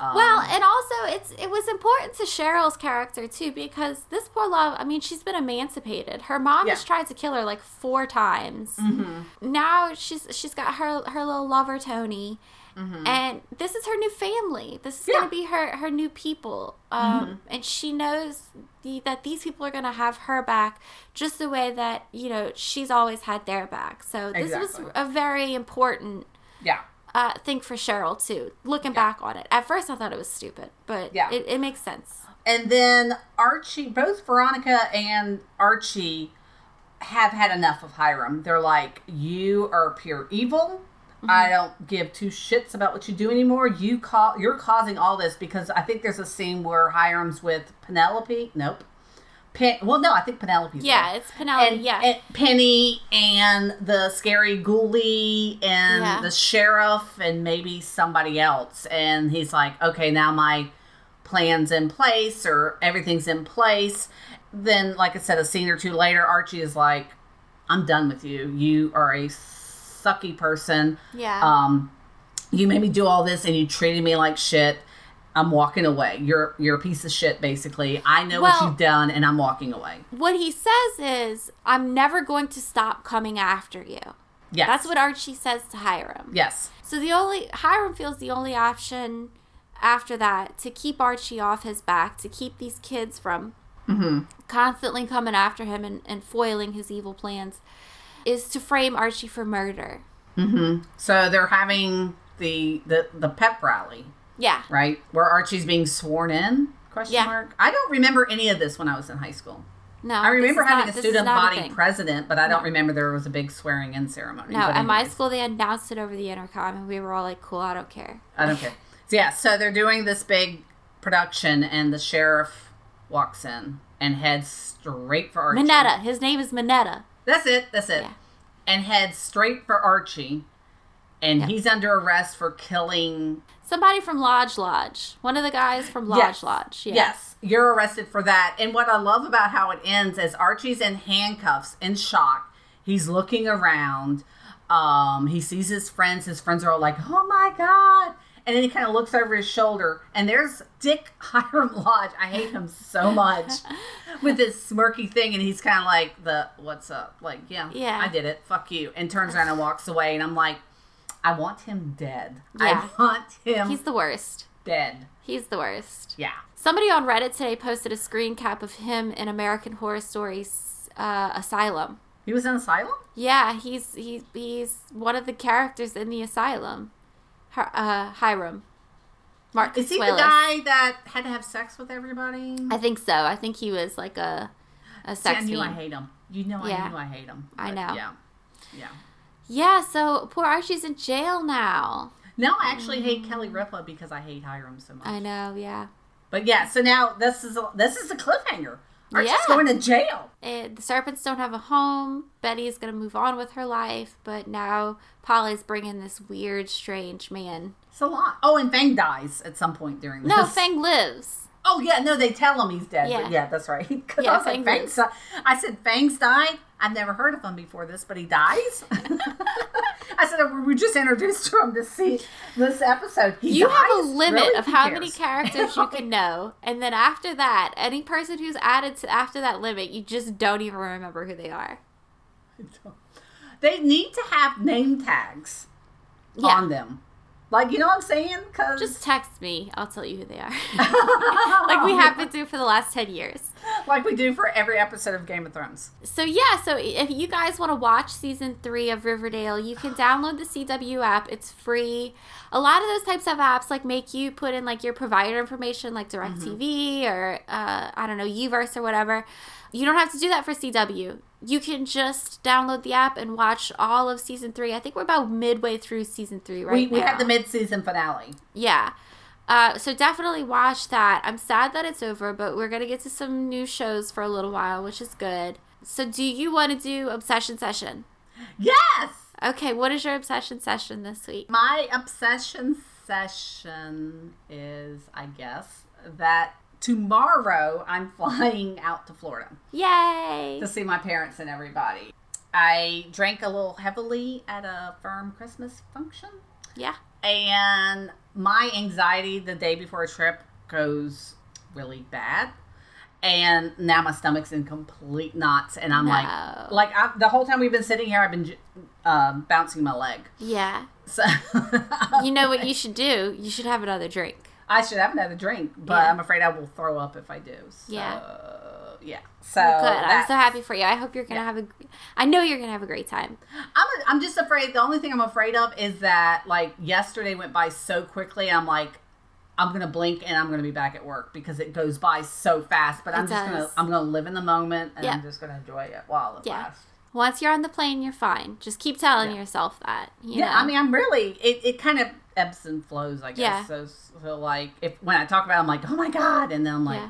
Um, Well, and also it's it was important to Cheryl's character too because this poor love, I mean, she's been emancipated. Her mom Yeah. has tried to kill her like four times. mhm. Now she's she's got her her little lover Toni, And this is her new family. This is Yeah. going to be her her new people. Um, And she knows the, that these people are going to have her back just the way that you know she's always had their back. So this Exactly. was a very important Yeah. Uh, thing for Cheryl too. Looking back on it, at first I thought it was stupid, but Yeah. it, it makes sense. And then Archie, both Veronica and Archie have had enough of Hiram. They're like, you are pure evil. I don't give two shits about what you do anymore. You call you're causing all this because I think there's a scene where Hiram's with Penelope. Nope. Pen, well, no, I think Penelope's Yeah, there. it's Penelope. And, yeah, and Penny and the scary ghoulie and Yeah. the sheriff and maybe somebody else. And he's like, okay, now my plan's in place or everything's in place. Then, like I said, a scene or two later, Archie is like, I'm done with you. You are a sucky person. yeah. Um, you made me do all this and you treated me like shit. I'm walking away. You're you're a piece of shit, basically. I know what you've done, and I'm walking away. what he says is, "I'm never going to stop coming after you." Yes, That's what Archie says to Hiram. Yes, So the only Hiram feels the only option after that to keep Archie off his back, to keep these kids from Mm-hmm. constantly coming after him and, and foiling his evil plans, is to frame Archie for murder. Mm-hmm. So they're having the the the pep rally, Yeah. right? Where Archie's being sworn in? Question Yeah. mark. I don't remember any of this when I was in high school. No. I remember having not- a student body thing. president, but I don't No. remember there was a big swearing in ceremony. No, at my school they announced it over the intercom, and we were all like, "Cool, I don't care." I don't care. So yeah, so they're doing this big production, and the sheriff walks in and heads straight for Archie. Minetta, his name is Minetta. That's it. That's it. Yeah. And heads straight for Archie, and Yeah. he's under arrest for killing Somebody from Lodge Lodge, one of the guys from Lodge Yes. Lodge. Yeah. Yes, you're arrested for that. And what I love about how it ends is Archie's in handcuffs, in shock. He's looking around. Um, he sees his friends. His friends are all like, "Oh my god!" And then he kind of looks over his shoulder, and there's Dick Hiram Lodge. I hate him so much with this smirky thing, and he's kind of like the "What's up?" Like, yeah, Yeah. I did it. Fuck you, and turns around and walks away. And I'm like, I want him dead. Yeah. I want him He's the worst. dead. He's the worst. Yeah. Somebody on Reddit today posted a screen cap of him in American Horror Stories uh, Asylum. He was in asylum. Yeah, he's he's he's one of the characters in the asylum. Hi- Uh, Hiram. Mark Is he the guy that had to have sex with everybody? I think so. I think he was like a a See, sex I knew I hate him. You know Yeah. I knew I hate him. I know. Yeah. Yeah. Yeah, so poor Archie's in jail now. Now I actually hate Kelly Ripa because I hate Hiram so much. I know, yeah. But yeah, so now this is a, this is the cliffhanger. Archie's Yeah. going to jail. Eh, the serpents don't have a home. Betty's gonna move on with her life, but now Polly's bringing this weird, strange man. It's a lot. Oh, and Fang dies at some point during this. No, Fang lives. Oh yeah, no, they tell him he's dead. Yeah. But yeah, that's right. Because Yeah, I was like, Fang Fang's I said Fang's died. I've never heard of him before this, but he dies. I said we were just introduced to him to see this episode. He you have a limit Really? of how many characters you can know, and then after that, any person who's added to after that limit, you just don't even remember who they are. They need to have name tags Yeah. on them. Like, you know what I'm saying? Because Just text me. I'll tell you who they are. like we have been doing for the last 10 years. like we do for every episode of Game of Thrones. So, yeah, so if you guys want to watch season three of Riverdale, you can download the CW app. It's free. A lot of those types of apps like make you put in like your provider information, like DirecTV or uh, I don't know, Uverse or whatever. You don't have to do that for CW. You can just download the app and watch all of season three. I think we're about midway through season three right we we now. had the mid season finale. Yeah. Uh, so definitely watch that. I'm sad that it's over, but we're gonna get to some new shows for a little while, which is good. So do you want to do obsession session? Yes! Okay, what is your obsession session this week? My obsession session is, I guess, that tomorrow I'm flying out to Florida Yay! to see my parents and everybody. I drank a little heavily at a firm Christmas function. Yeah. and my anxiety the day before a trip goes really bad and now my stomach's in complete knots and i'm No. like like I, the whole time we've been sitting here i've been um, bouncing my leg Yeah. So You know what you should do? You should have another drink. I should have another drink, but Yeah. I'm afraid I will throw up if I do. So, Yeah. Yeah. So Good. I'm so happy for you. I hope you're gonna Yeah. have a. I know you're gonna have a great time. I'm, I'm just afraid. The only thing I'm afraid of is that like yesterday went by so quickly. I'm like, I'm gonna blink and I'm gonna be back at work because it goes by so fast. But I'm It just gonna. I'm gonna live in the moment and I'm just gonna enjoy it while it Yeah. lasts. Once you're on the plane, you're fine. Just keep telling Yeah. yourself that. You Yeah, know? I mean, I'm really it, it kind of ebbs and flows, I guess. Yeah. So, so like if when I talk about, it, I'm like, oh my god, and then I'm like, Yeah.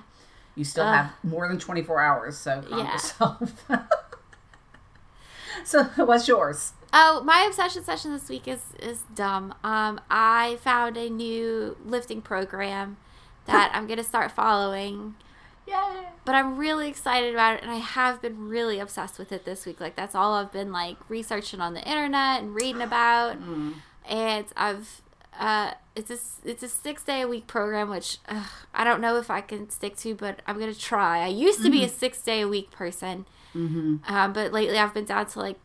You still Ugh. have more than 24 hours, so calm Yeah. yourself. so what's yours? Oh, my obsession session this week is is dumb. Um, I found a new lifting program that I'm gonna start following. Yay! But I'm really excited about it, and I have been really obsessed with it this week. Like that's all I've been like researching on the internet and reading about. Mm. and I've uh, it's a it's a six day a week program, which ugh, I don't know if I can stick to, but I'm gonna try. I used to be a six day a week person, Mm-hmm. um, but lately I've been down to like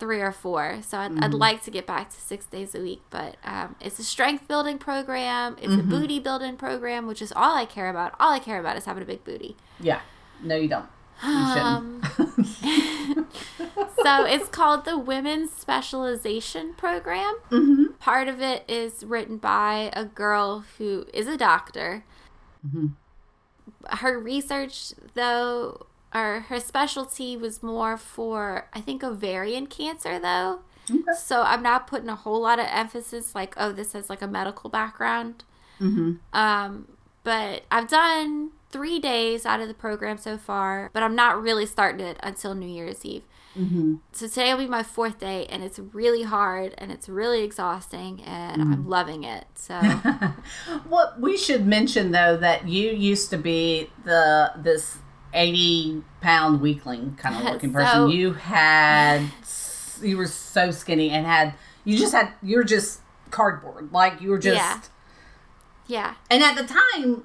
three or four. So I'd, I'd like to get back to six days a week, but um, it's a strength building program. It's a booty building program, which is all I care about. All I care about is having a big booty. Yeah. No, you don't. Um, so it's called the Women's Specialization Program. mm-hmm. Part of it is written by a girl who is a doctor. Mhm. Her research, though, or her specialty was more for, I think, ovarian cancer, though. Okay. So I'm not putting a whole lot of emphasis, like, oh, this has like a medical background. Mm-hmm. Um, but I've done three days out of the program so far, but I'm not really starting it until New Year's Eve. Mm-hmm. So today will be my fourth day, and it's really hard and it's really exhausting, and Mm. I'm loving it. So well, we should mention though that you used to be the this eighty pound weakling kind of looking person. So- you had you were so skinny and had you just had you were just cardboard like you were just Yeah. yeah, and at the time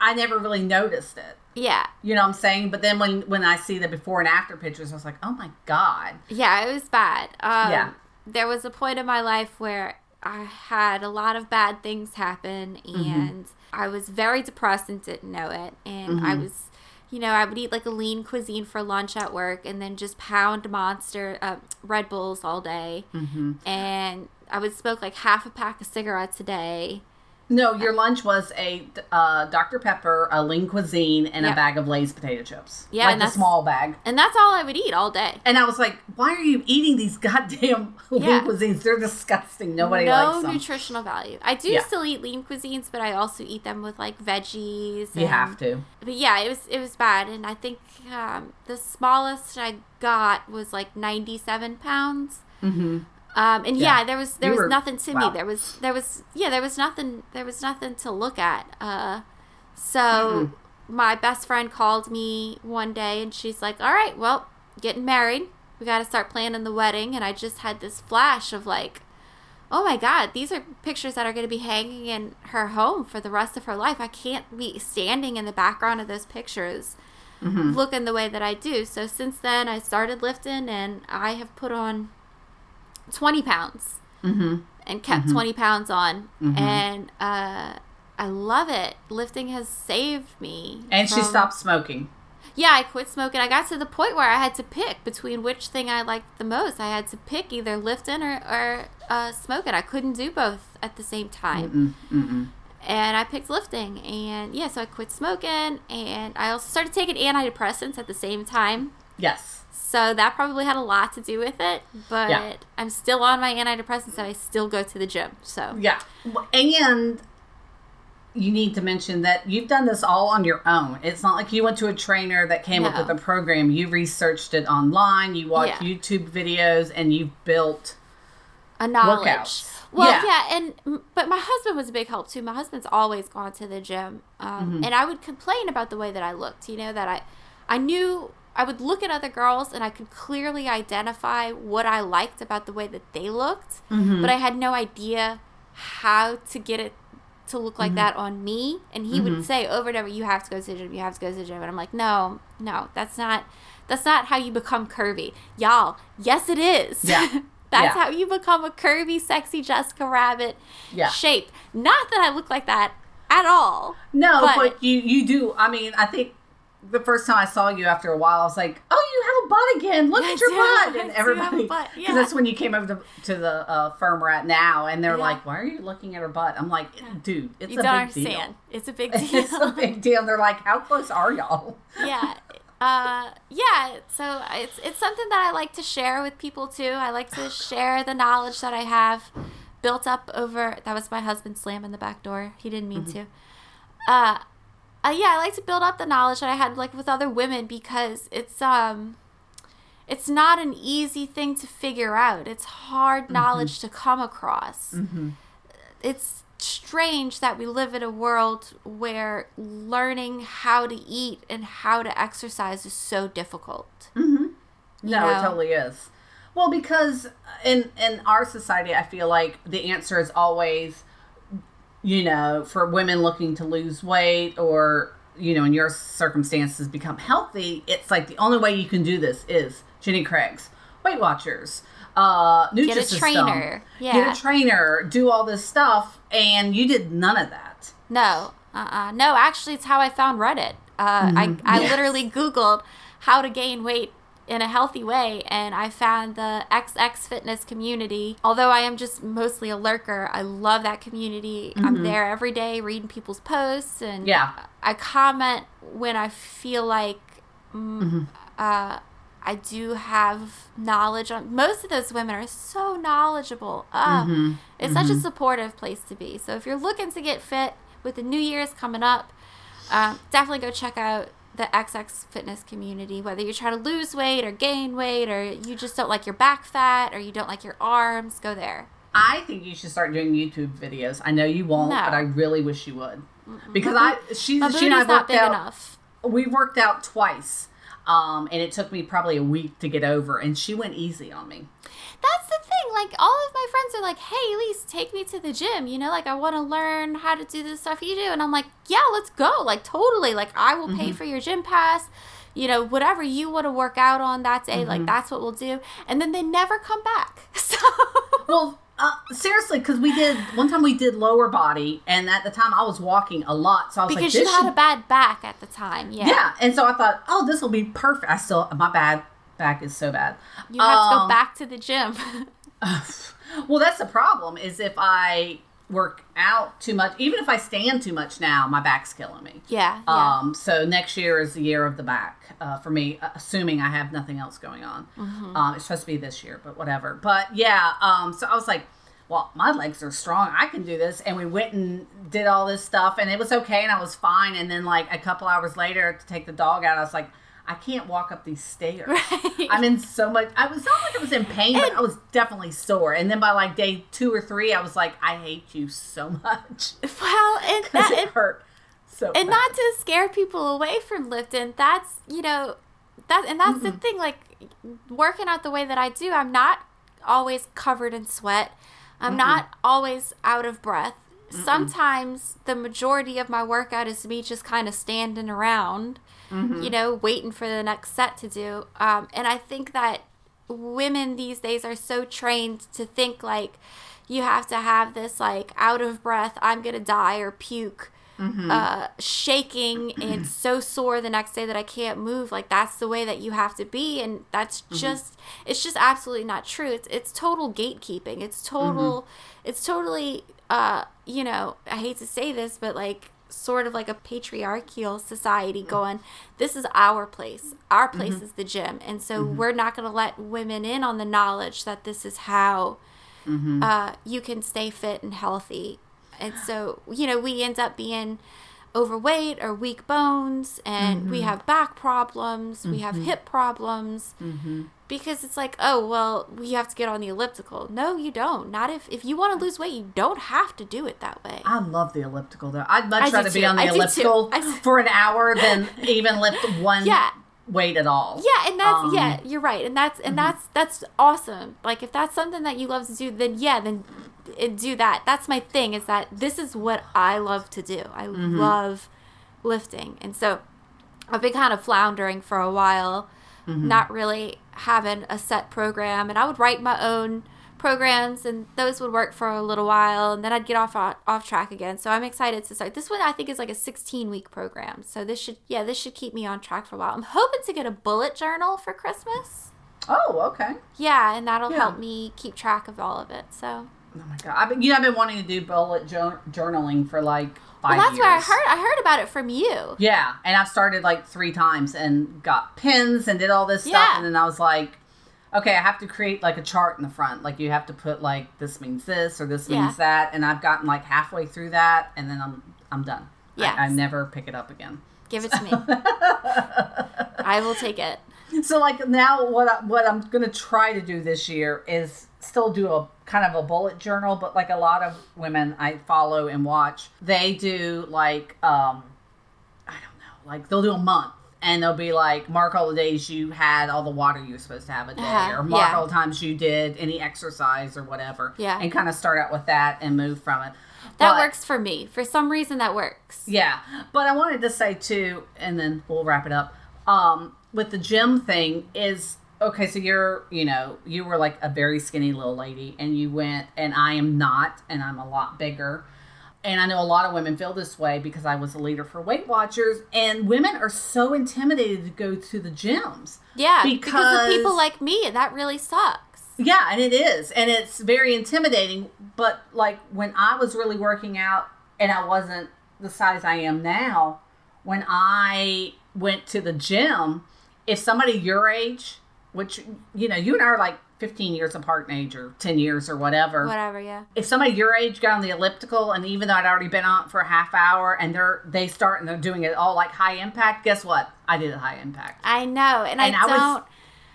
I I never really noticed it. yeah, You know what I'm saying? But then when when I see the before and after pictures, I was like, oh my god. yeah. It was bad. Um, Yeah. There was a point in my life where I had a lot of bad things happen, Mm-hmm. and I was very depressed and didn't know it. And I Mm-hmm. was, you know, I would eat like a lean cuisine for lunch at work, and then just pound Monster uh, Red Bulls all day. Mm-hmm. And I would smoke like half a pack of cigarettes a day. No, your lunch was a uh, Dr Pepper, a lean cuisine, and Yep. a bag of Lay's potato chips. Yeah, like and the small bag. And that's all I would eat all day. And I was like, why are you eating these goddamn Yeah. lean cuisines? They're disgusting. Nobody no likes them. No nutritional value. I do Yeah. still eat lean cuisines, but I also eat them with like veggies. you have to. But yeah, it was it was bad, and I think um, the smallest I got was like ninety seven pounds. Mm-hmm. Um, and Yeah. yeah, there was there You was were- nothing to wow. me. There was there was yeah there was nothing there was nothing to look at. Uh, so Mm-mm. my best friend called me one day, and she's like, "All right, well, getting married, we got to start planning the wedding." And I just had this flash of like, "Oh my God, these are pictures that are going to be hanging in her home for the rest of her life. I can't be standing in the background of those pictures." Mm-hmm. looking the way that I do. So since then, I started lifting and I have put on 20 pounds Mm-hmm. and kept Mhm. 20 pounds on. Mhm. And uh, I love it. Lifting has saved me. And she stopped smoking. Yeah, I quit smoking. I got to the point where I had to pick between which thing I liked the most. I had to pick either lifting or, or uh, smoking. I couldn't do both at the same time Mm-mm. Mm-mm. and I picked lifting. And yeah, so I quit smoking, and I also started taking antidepressants at the same time. Yes. So that probably had a lot to do with it. But Yeah. I'm still on my antidepressants, and I still go to the gym. So Yeah. And you need to mention that you've done this all on your own. It's not like you went to a trainer that came up with a program. You researched it online, you watched Yeah. YouTube videos, and you've built a knowledge. Workouts. Well, Yeah. yeah. and but my husband was a big help too. My husband's always gone to the gym, um, Mm-hmm. and I would complain about the way that I looked. You know that I, I knew I would look at other girls and I could clearly identify what I liked about the way that they looked, Mm-hmm. but I had no idea how to get it to look Mm-hmm. like that on me. And he would say over and over, "You have to go to the gym. You have to go to the gym." And I'm like, "No, no, that's not." That's not how you become curvy. Y'all, yes it is. Yeah. That's Yeah. how you become a curvy, sexy Jessica Rabbit Yeah. shape. Not that I look like that at all. No, But- but, you you do. I mean, I think the first time I saw you after a while, I was like, "Oh, you have a butt again! Look at your do. butt!" And everybody, because yeah. that's when you came over to, to the uh, firm we're at now, and they're Yeah. like, "Why are you looking at her butt?" I'm like, "Dude, it's you a big understand. It's a big deal. deal. it's a big deal." And they're like, "How close are y'all?" yeah. Uh, yeah, so it's it's something that I like to share with people too. I like to share the knowledge that I have built up over. That was my husband slamming the back door. He didn't mean to. Uh, uh, yeah, I like to build up the knowledge that I had like with other women because it's um, it's not an easy thing to figure out. It's hard knowledge to come across it's strange that we live in a world where learning how to eat and how to exercise is so difficult. No, know? it totally is. Well, because in in our society, I feel like the answer is always, you know, for women looking to lose weight or you know, in your circumstances, become healthy. It's like the only way you can do this is Jenny Craig's Weight Watchers, uh, Get a trainer. get a trainer, do all this stuff, and you did none of that. No, uh-uh. No, actually, it's how I found Reddit. Uh, I, I Yes. literally Googled how to gain weight in a healthy way, and I found the XX fitness community. Although I am just mostly a lurker, I love that community. I'm there every day reading people's posts, and Yeah. I comment when I feel like mm, uh, I do have knowledge on. Most of those women are so knowledgeable. Uh, It's such a supportive place to be. So if you're looking to get fit with the New Year's coming up, um, definitely go check out the XX fitness community. Whether you're trying to lose weight or gain weight, or you just don't like your back fat, or you don't like your arms, go there. I think you should start doing YouTube videos. I know you won't, No. but I really wish you would. Because I, she, My she and I not worked out. enough. we worked out twice um, and it took me probably a week to get over and she went easy on me That's the thing. Like all of my friends are like, "Hey, Elise, take me to the gym. You know, like I want to learn how to do the stuff you do." And I'm like, "Yeah, let's go. Like totally. Like I will Mm-hmm. pay for your gym pass. You know, whatever you want to work out on that day, Mm-hmm. like that's what we'll do." And then they never come back. So well uh, seriously because we did one time we did lower body and at the time i was walking a lot so i was because like "Because you had should- a bad back at the time, yeah. yeah and so i thought oh this will be perfect i still my bad back is so bad You have to go Um, back to the gym. well that's the problem is if i work out too much even if i stand too much now my back's killing me yeah, yeah. Um, so next year is the year of the back uh, for me, uh, assuming I have nothing else going on. Mm-hmm. Um, it's supposed to be this year, but whatever. But yeah, um, so I was like, well, my legs are strong. I can do this. And we went and did all this stuff, and it was okay, and I was fine. And then like a couple hours later to take the dog out, I was like. I can't walk up these stairs. Right. I'm in so much. I was not like I was in pain, but I was definitely sore. And then by like day two or three, I was like, I hate you so much well, and that, it hurt so. Much. And bad. not to scare people away from lifting that's you know that and that's the thing like working out the way that i do i'm not always covered in sweat i'm not always out of breath sometimes the majority of my workout is me just kind of standing around you know waiting for the next set to do um, and i think that women these days are so trained to think like you have to have this like out of breath i'm gonna die or puke uh, shaking and so sore the next day that I can't move. Like that's the way that you have to be, and that's just it's just absolutely not true. It's it's total gatekeeping. It's total. It's totally. Uh, you know, I hate to say this, but like sort of like a patriarchal society mm-hmm. going this is our place. Our mm-hmm. place is the gym. And so mm-hmm. we're not going to let women in on the knowledge that this is how uh, you can stay fit and healthy. And so, you know, we end up being overweight or weak bones, and we have back problems, we have hip problems. Because it's like, oh well, we have to get on the elliptical. No, you don't. Not if if you want to mm. lose weight, you don't have to do it that way. I love the elliptical though. I'd much rather be on the I elliptical for an hour than even lift one Yeah. weight at all. Yeah, and that's Um, yeah, you're right, and that's and mm-hmm. that's that's awesome. Like if that's something that you love to do, then yeah, then do that. That's my thing. Is that this is what I love to do. I mm-hmm. love lifting, and so I've been kind of floundering for a while, Mm-hmm. not really having a set program, and I would write my own programs, and those would work for a little while, and then I'd get off uh, off track again. So I'm excited to start. This one I think is like a 16 week program, so this should yeah this should keep me on track for a while. I'm hoping to get a bullet journal for Christmas. Oh, okay. Yeah, and that'll Yeah. help me keep track of all of it. So Oh my god! I've been, you know, I've been wanting to do bullet jour- journaling for like five well, that's years. where I heard I heard about it from you. Yeah, and I've started like three times and got pins and did all this stuff, Yeah. and then I was like, okay, I have to create like a chart in the front. Like you have to put like this means this or this Yeah. means that, and I've gotten like halfway through that, and then I'm I'm done. Yeah, I, I never pick it up again. Give it to me. I will take it. So like now, what I, what I'm gonna try to do this year is still do a kind of a bullet journal, but like a lot of women I follow and watch, they do like um, I don't know, like they'll do a month. And they'll be like, mark all the days you had all the water you were supposed to have a day, Uh-huh, or mark yeah. all the times you did any exercise or whatever. Yeah. And kind of start out with that and move from it. That But- works for me. For some reason, that works. yeah, but I wanted to say too, and then we'll wrap it up. Um, with the gym thing is okay. So you're, you know, you were like a very skinny little lady, and you went, and I am not, and I'm a lot bigger. And I know a lot of women feel this way because I was a leader for Weight Watchers, and women are so intimidated to go to the gyms. Yeah, because, of people like me, that really sucks. Yeah, and it is. And it's very intimidating. But like when I was really working out and I wasn't the size I am now, when I went to the gym, if somebody your age, which, you know, you and I are like 15 years apart in age or 10 years or whatever. Whatever, yeah. If somebody your age got on the elliptical and even though I'd already been on it for a half hour and they're they start and they're doing it all like high impact, guess what? I did it high impact. I know, and, And I I, don't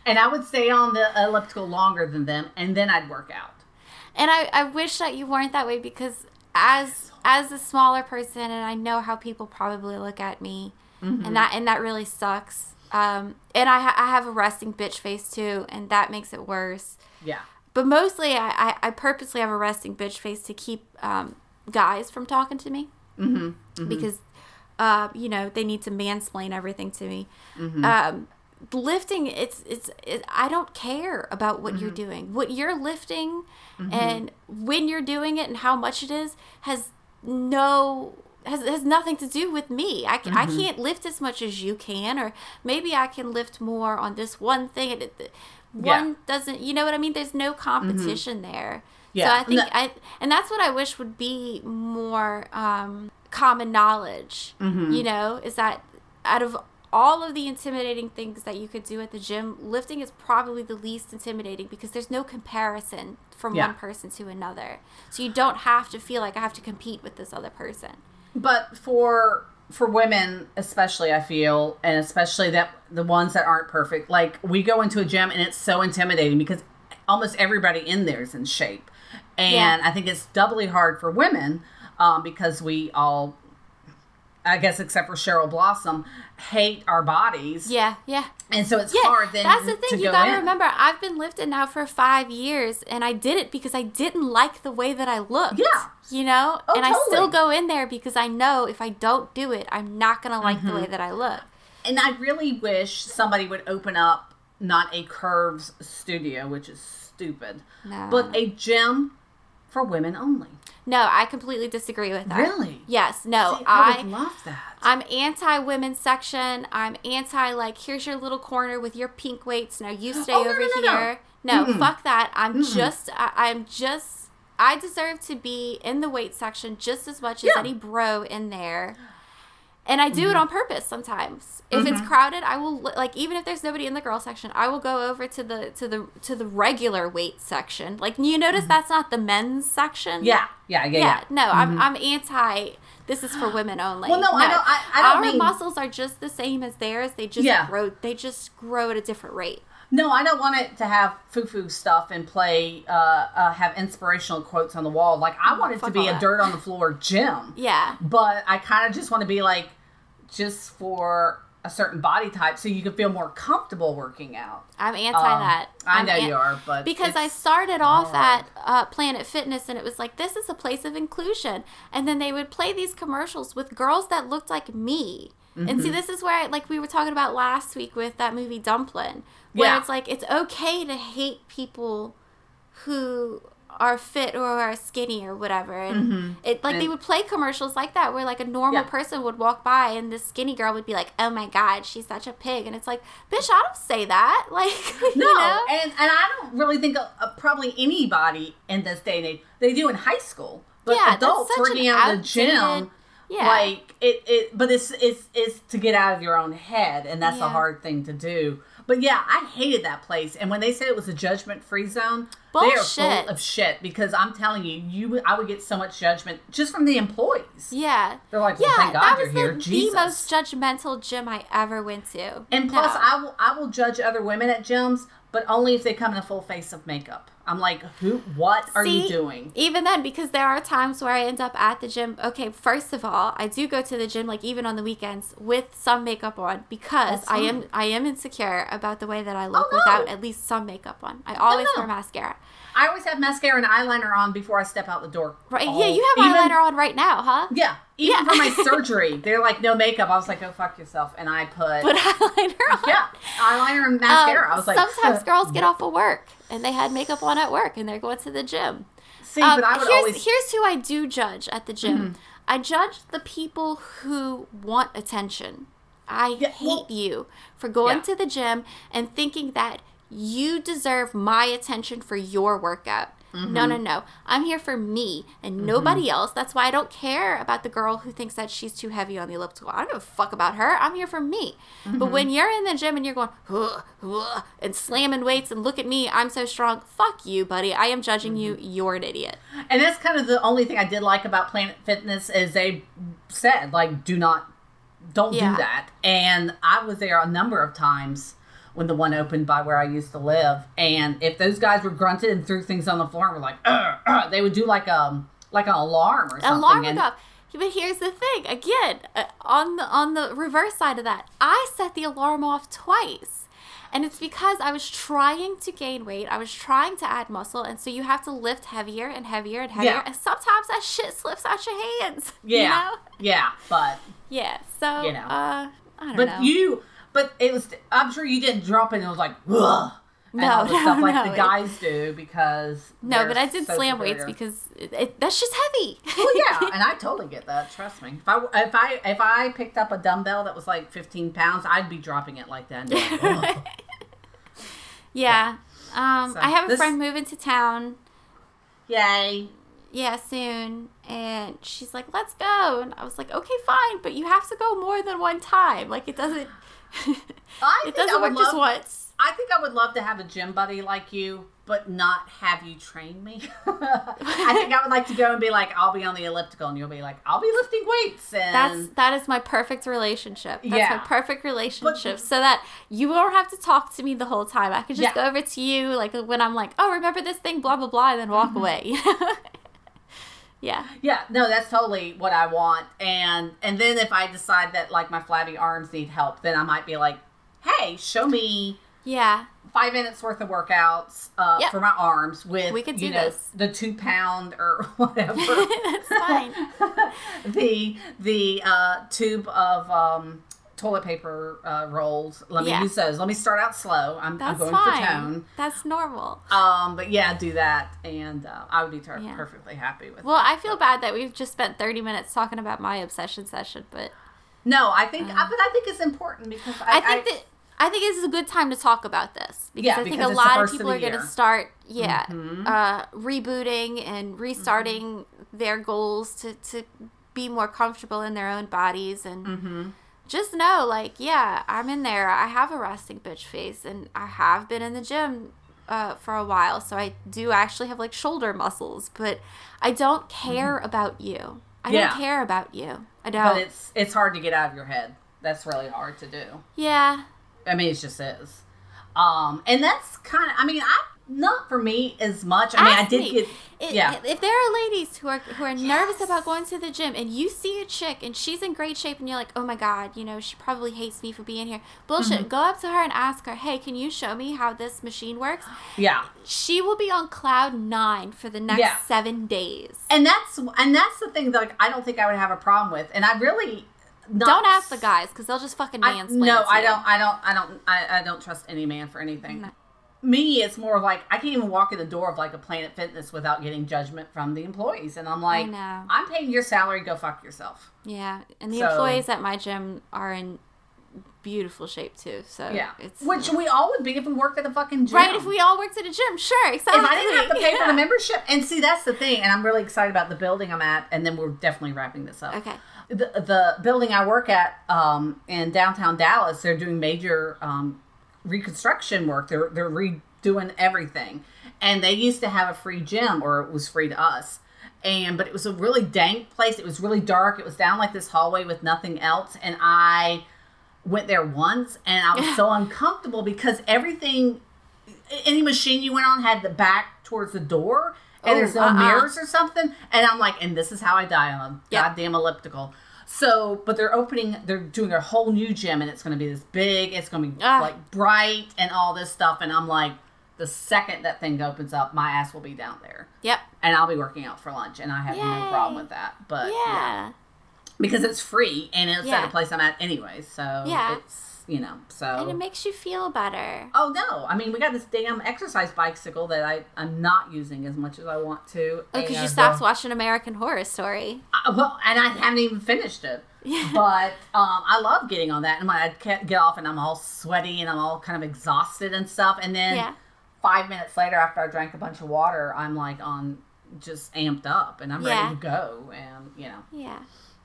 And I would stay on the elliptical longer than them and then I'd work out. and I, I wish that you weren't that way because as as a smaller person, and I know how people probably look at me, Mm-hmm. and that and that really sucks. Um, and I ha- I have a resting bitch face too, and that makes it worse. Yeah. But mostly, I, I, I purposely have a resting bitch face to keep um, guys from talking to me Mm-hmm. because, uh, you know, they need to mansplain everything to me. Mm-hmm. Um, lifting, it's it's it, I don't care about what Mm-hmm. you're doing. What you're lifting and when you're doing it and how much it is has no has, has nothing to do with me. I, can, I Mm-hmm. can't lift as much as you can, or maybe I can lift more on this one thing. And it, it- Yeah. Mm-hmm. one doesn't, you know what I mean? There's no competition there. Yeah. So I think No- I, and that's what I wish would be more um, common knowledge. Mm-hmm. You know, is that out of all of the intimidating things that you could do at the gym, lifting is probably the least intimidating because there's no comparison from Yeah. one person to another. So you don't have to feel like I have to compete with this other person. But for for women especially I feel and especially that the ones that aren't perfect like we go into a gym and it's so intimidating because almost everybody in there is in shape. And Yeah. I think it's doubly hard for women um, because we all I guess except for Cheryl Blossom hate our bodies. Yeah, yeah. And so it's Yeah, hard then that's the thing. You go gotta in. remember, I've been lifting now for five years, and I did it because I didn't like the way that I looked. Yeah. you know, Oh, and I still go in there because I know if I don't do it, I'm not gonna like Mm-hmm. the way that I look. And I really wish somebody would open up not a curves studio, which is stupid, No. but a gym for women only. No, I completely disagree with that. Really? Yes. No, See, I, I. would love that. I'm anti women's section. I'm anti like here's your little corner with your pink weights. Now you stay Oh, over no, no, no. here. No, Mm-mm. fuck that. I'm just I, I'm just I deserve to be in the weight section just as much as Yeah. any bro in there. And I do it Mm-hmm. on purpose sometimes. If it's crowded, I will like even if there's nobody in the girl section, I will go over to the to the to the regular weight section. Like you notice that's not the men's section. Mm-hmm. yeah, yeah, yeah, Yeah, yeah. no, I'm I'm anti. This is for women only. Well, no, I don't- I- I don't Our mean- muscles are just the same as theirs. They just Yeah. grow. They just grow at a different rate. No, I don't want it to have foo-foo stuff and play, uh, uh, have inspirational quotes on the wall. Like I want it to be a that. dirt on the floor gym. Yeah, But I kind of just want to be like, just for a certain body type, so you can feel more comfortable working out. I'm anti Um, that. I I'm know an- you are, but because I started off hard. at uh, Planet Fitness and it was like this is a place of inclusion, and then they would play these commercials with girls that looked like me. And Mm-hmm. see, this is where, I, like we were talking about last week with that movie Dumplin', where Yeah. it's like it's okay to hate people who are fit or are skinny or whatever and it like they would play commercials like that where like a normal Yeah. person would walk by and this skinny girl would be like oh my god she's such a pig and it's like bitch i don't say that like No, you know and and I don't really think uh, uh, probably anybody in this day and age they do in high school, but Yeah, adults working out the gym, yeah like it, it. But it's it's it's to get out of your own head, and that's a hard thing to do. But yeah, I hated that place, and when they said it was a judgment free zone, they are full of shit. Because I'm telling you, you I would get so much judgment just from the employees. yeah They're like, well, yeah thank God that you're was here, the, the most judgmental gym i ever went to And plus, No. I will I will judge other women at gyms, but only if they come in a full face of makeup. I'm like, who? What are you doing? Even then, because there are times where I end up at the gym. Okay, first of all, I do go to the gym like even on the weekends with some makeup on because I am. I am insecure about the way that I look Oh, no. without at least some makeup on. I always no. wear mascara. I always have mascara and eyeliner on before I step out the door. Right? Yeah, you have even- eyeliner on right now, huh? Yeah, even Yeah. for my surgery, they're like no makeup. I was like, go fuck yourself, and I put But eyeliner on. yeah eyeliner and mascara. Um, I was like, sometimes girls get off of work and they had makeup on at work and they're going to the gym. See, Um, but I would here's, always. Here's who I do judge at the gym. I judge the people who want attention. I Yeah, hate well- you for going Yeah. to the gym and thinking that you deserve my attention for your workout. Mm-hmm. No, no, no. I'm here for me and nobody else. That's why I don't care about the girl who thinks that she's too heavy on the elliptical. I don't give a fuck about her. I'm here for me. Mm-hmm. But when you're in the gym and you're going, "Huh, huh," and slamming weights and look at me, I'm so strong. Fuck you, buddy. I am judging you. Mm-hmm. You're an idiot. and that's kind of the only thing I did like about Planet Fitness is they said like, do not, don't Yeah. do that. And I was there a number of times when the one opened by where I used to live. And if those guys were grunted and threw things on the floor and were like, "Ugh, ugh," they would do like um like an alarm or something. alarm and, off. But here's the thing. Again, uh, on the on the reverse side of that, I set the alarm off twice. And it's because I was trying to gain weight. I was trying to add muscle. And so you have to lift heavier and heavier and heavier. Yeah. And sometimes that shit slips out your hands. Yeah, You know? yeah, but Yeah. So, You know. uh, I don't but know. you, but it was. I'm sure you didn't drop it and it was like, ugh, and No, no, stuff like no, the guys do because no, but I did so slam weights because it, it, that's just heavy. Well, yeah, and I totally get that. Trust me. If I if I if I picked up a dumbbell that was like 15 pounds, I'd be dropping it like that. Like, "Ugh." yeah. Um, So I have a this- friend moving to town. Yay! yeah, soon. And she's like, let's go. And I was like, okay, fine, but you have to go more than one time. Like, it doesn't, I it think I doesn't would work just love- once. I think I would love to have a gym buddy like you, but not have you train me. I think I would like to go and be like, I'll be on the elliptical, and you'll be like, I'll be lifting weights, and That's that is my perfect relationship. That's Yeah. my perfect relationship. so that you won't have to talk to me the whole time. I can just Yeah. go over to you like when I'm like, oh, remember this thing, blah blah blah, and then walk Mm-hmm. away. yeah. Yeah, no, that's totally what I want. And and then if I decide that like my flabby arms need help, then I might be like, hey, show me Yeah. five minutes worth of workouts uh, Yep. for my arms with We could you do know this. the two pound or whatever. That's fine. the the uh, tube of um, toilet paper uh, rolls. Let me Yeah. use those. Let me start out slow. I'm, I'm going for fine. tone. That's normal. Um, but yeah, do that, and uh, I would be ter- Yeah. perfectly happy with. Well, that. I feel bad that we've just spent 30 minutes talking about my obsession session, but No, I think, uh, but I think it's important because I, I think that I think this is a good time to talk about this because Yeah, I think because a lot of first of people are going to start, yeah, Mhm. uh, rebooting and restarting their goals to to be more comfortable in their own bodies and hmm just know, like, yeah, I'm in there. I have a resting bitch face, and I have been in the gym uh, for a while, so I do actually have like shoulder muscles, but I don't care about you. I Mm-hmm. Yeah. don't care about you. I don't. but it's it's hard to get out of your head. That's really hard to do. yeah. I mean, it just is. Um, and that's kind of. I mean, I not for me as much. I mean, I did me. get. It- yeah. If there are ladies who are who are nervous about going to the gym and you see a chick and she's in great shape and you're like, oh my god, you know, she probably hates me for being here. Bullshit. Mm-hmm. Go up to her and ask her, hey, can you show me how this machine works? Yeah. She will be on cloud nine for the next Yeah. seven days. And that's and that's the thing that like, I don't think I would have a problem with. And I really not, Don't ask the guys because they'll just fucking I, mansplain. no, it to I don't. I don't. I don't. I, I don't trust any man for anything. No. Me, it's more of like I can't even walk in the door of like a Planet Fitness without getting judgment from the employees, and I'm like. I'm paying your salary, go fuck yourself. Yeah, and the So- employees at my gym are in beautiful shape too. So Yeah, it's which we all would be if we worked at a fucking gym. right. If we all worked at a gym, sure, exactly. if I didn't have to pay for the membership, and see that's the thing, and I'm really excited about the building I'm at, and then we're definitely wrapping this up. Okay. the, the building I work at um, in downtown Dallas, they're doing major um, reconstruction work. They're they're redoing everything, and they used to have a free gym, or it was free to us. And but it was a really dank place. It was really dark. It was down like this hallway with nothing else, and I went there once, and I was so uncomfortable because everything, any machine you went on had the back towards the door. And Oh, there's no uh-uh. mirrors or something. And I'm like, and this is how I die on Yep. goddamn elliptical. So, but they're opening, they're doing a whole new gym, and it's going to be this big. It's going to be Ah. like bright and all this stuff. And I'm like, the second that thing opens up, my ass will be down there, Yep. and I'll be working out for lunch, and I have no problem with that. But yeah, Yeah. because it's free and it's at Yeah. a place I'm at anyway, so Yeah. it's you know so And it makes you feel better. Oh no! I mean, we got this damn exercise bicycle that I I'm not using as much as I want to. Oh, because you stopped uh, watching American Horror Story. I- well, and I haven't even finished it. Yeah. But um, I love getting on that, and I ca- get off and I'm all sweaty and I'm all kind of exhausted and stuff, and then Yeah. five minutes later, after I drank a bunch of water, I'm like on just amped up and I'm Yeah. ready to go, and you know, Yeah.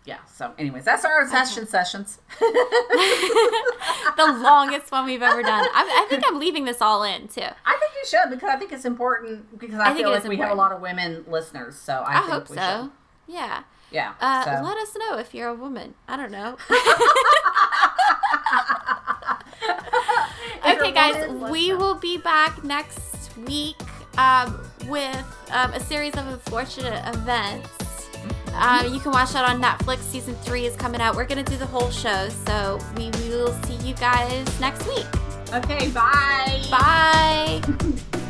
Yeah. So, anyways, that's our session sessions. the longest one we've ever done. I, I think I'm leaving this all in too. I think you should because I think it's important because I, I think feel like we have a lot of women listeners, so I, I, think hope we so. should. Yeah. Yeah. Uh, so. Let us know if you're a woman. I don't know. Okay, guys, woman, we will be back next week um, with um, a series of unfortunate events. Um, you can watch that on Netflix. Season three is coming out. We're gonna do the whole show, so we will see you guys next week. Okay. Bye. Bye.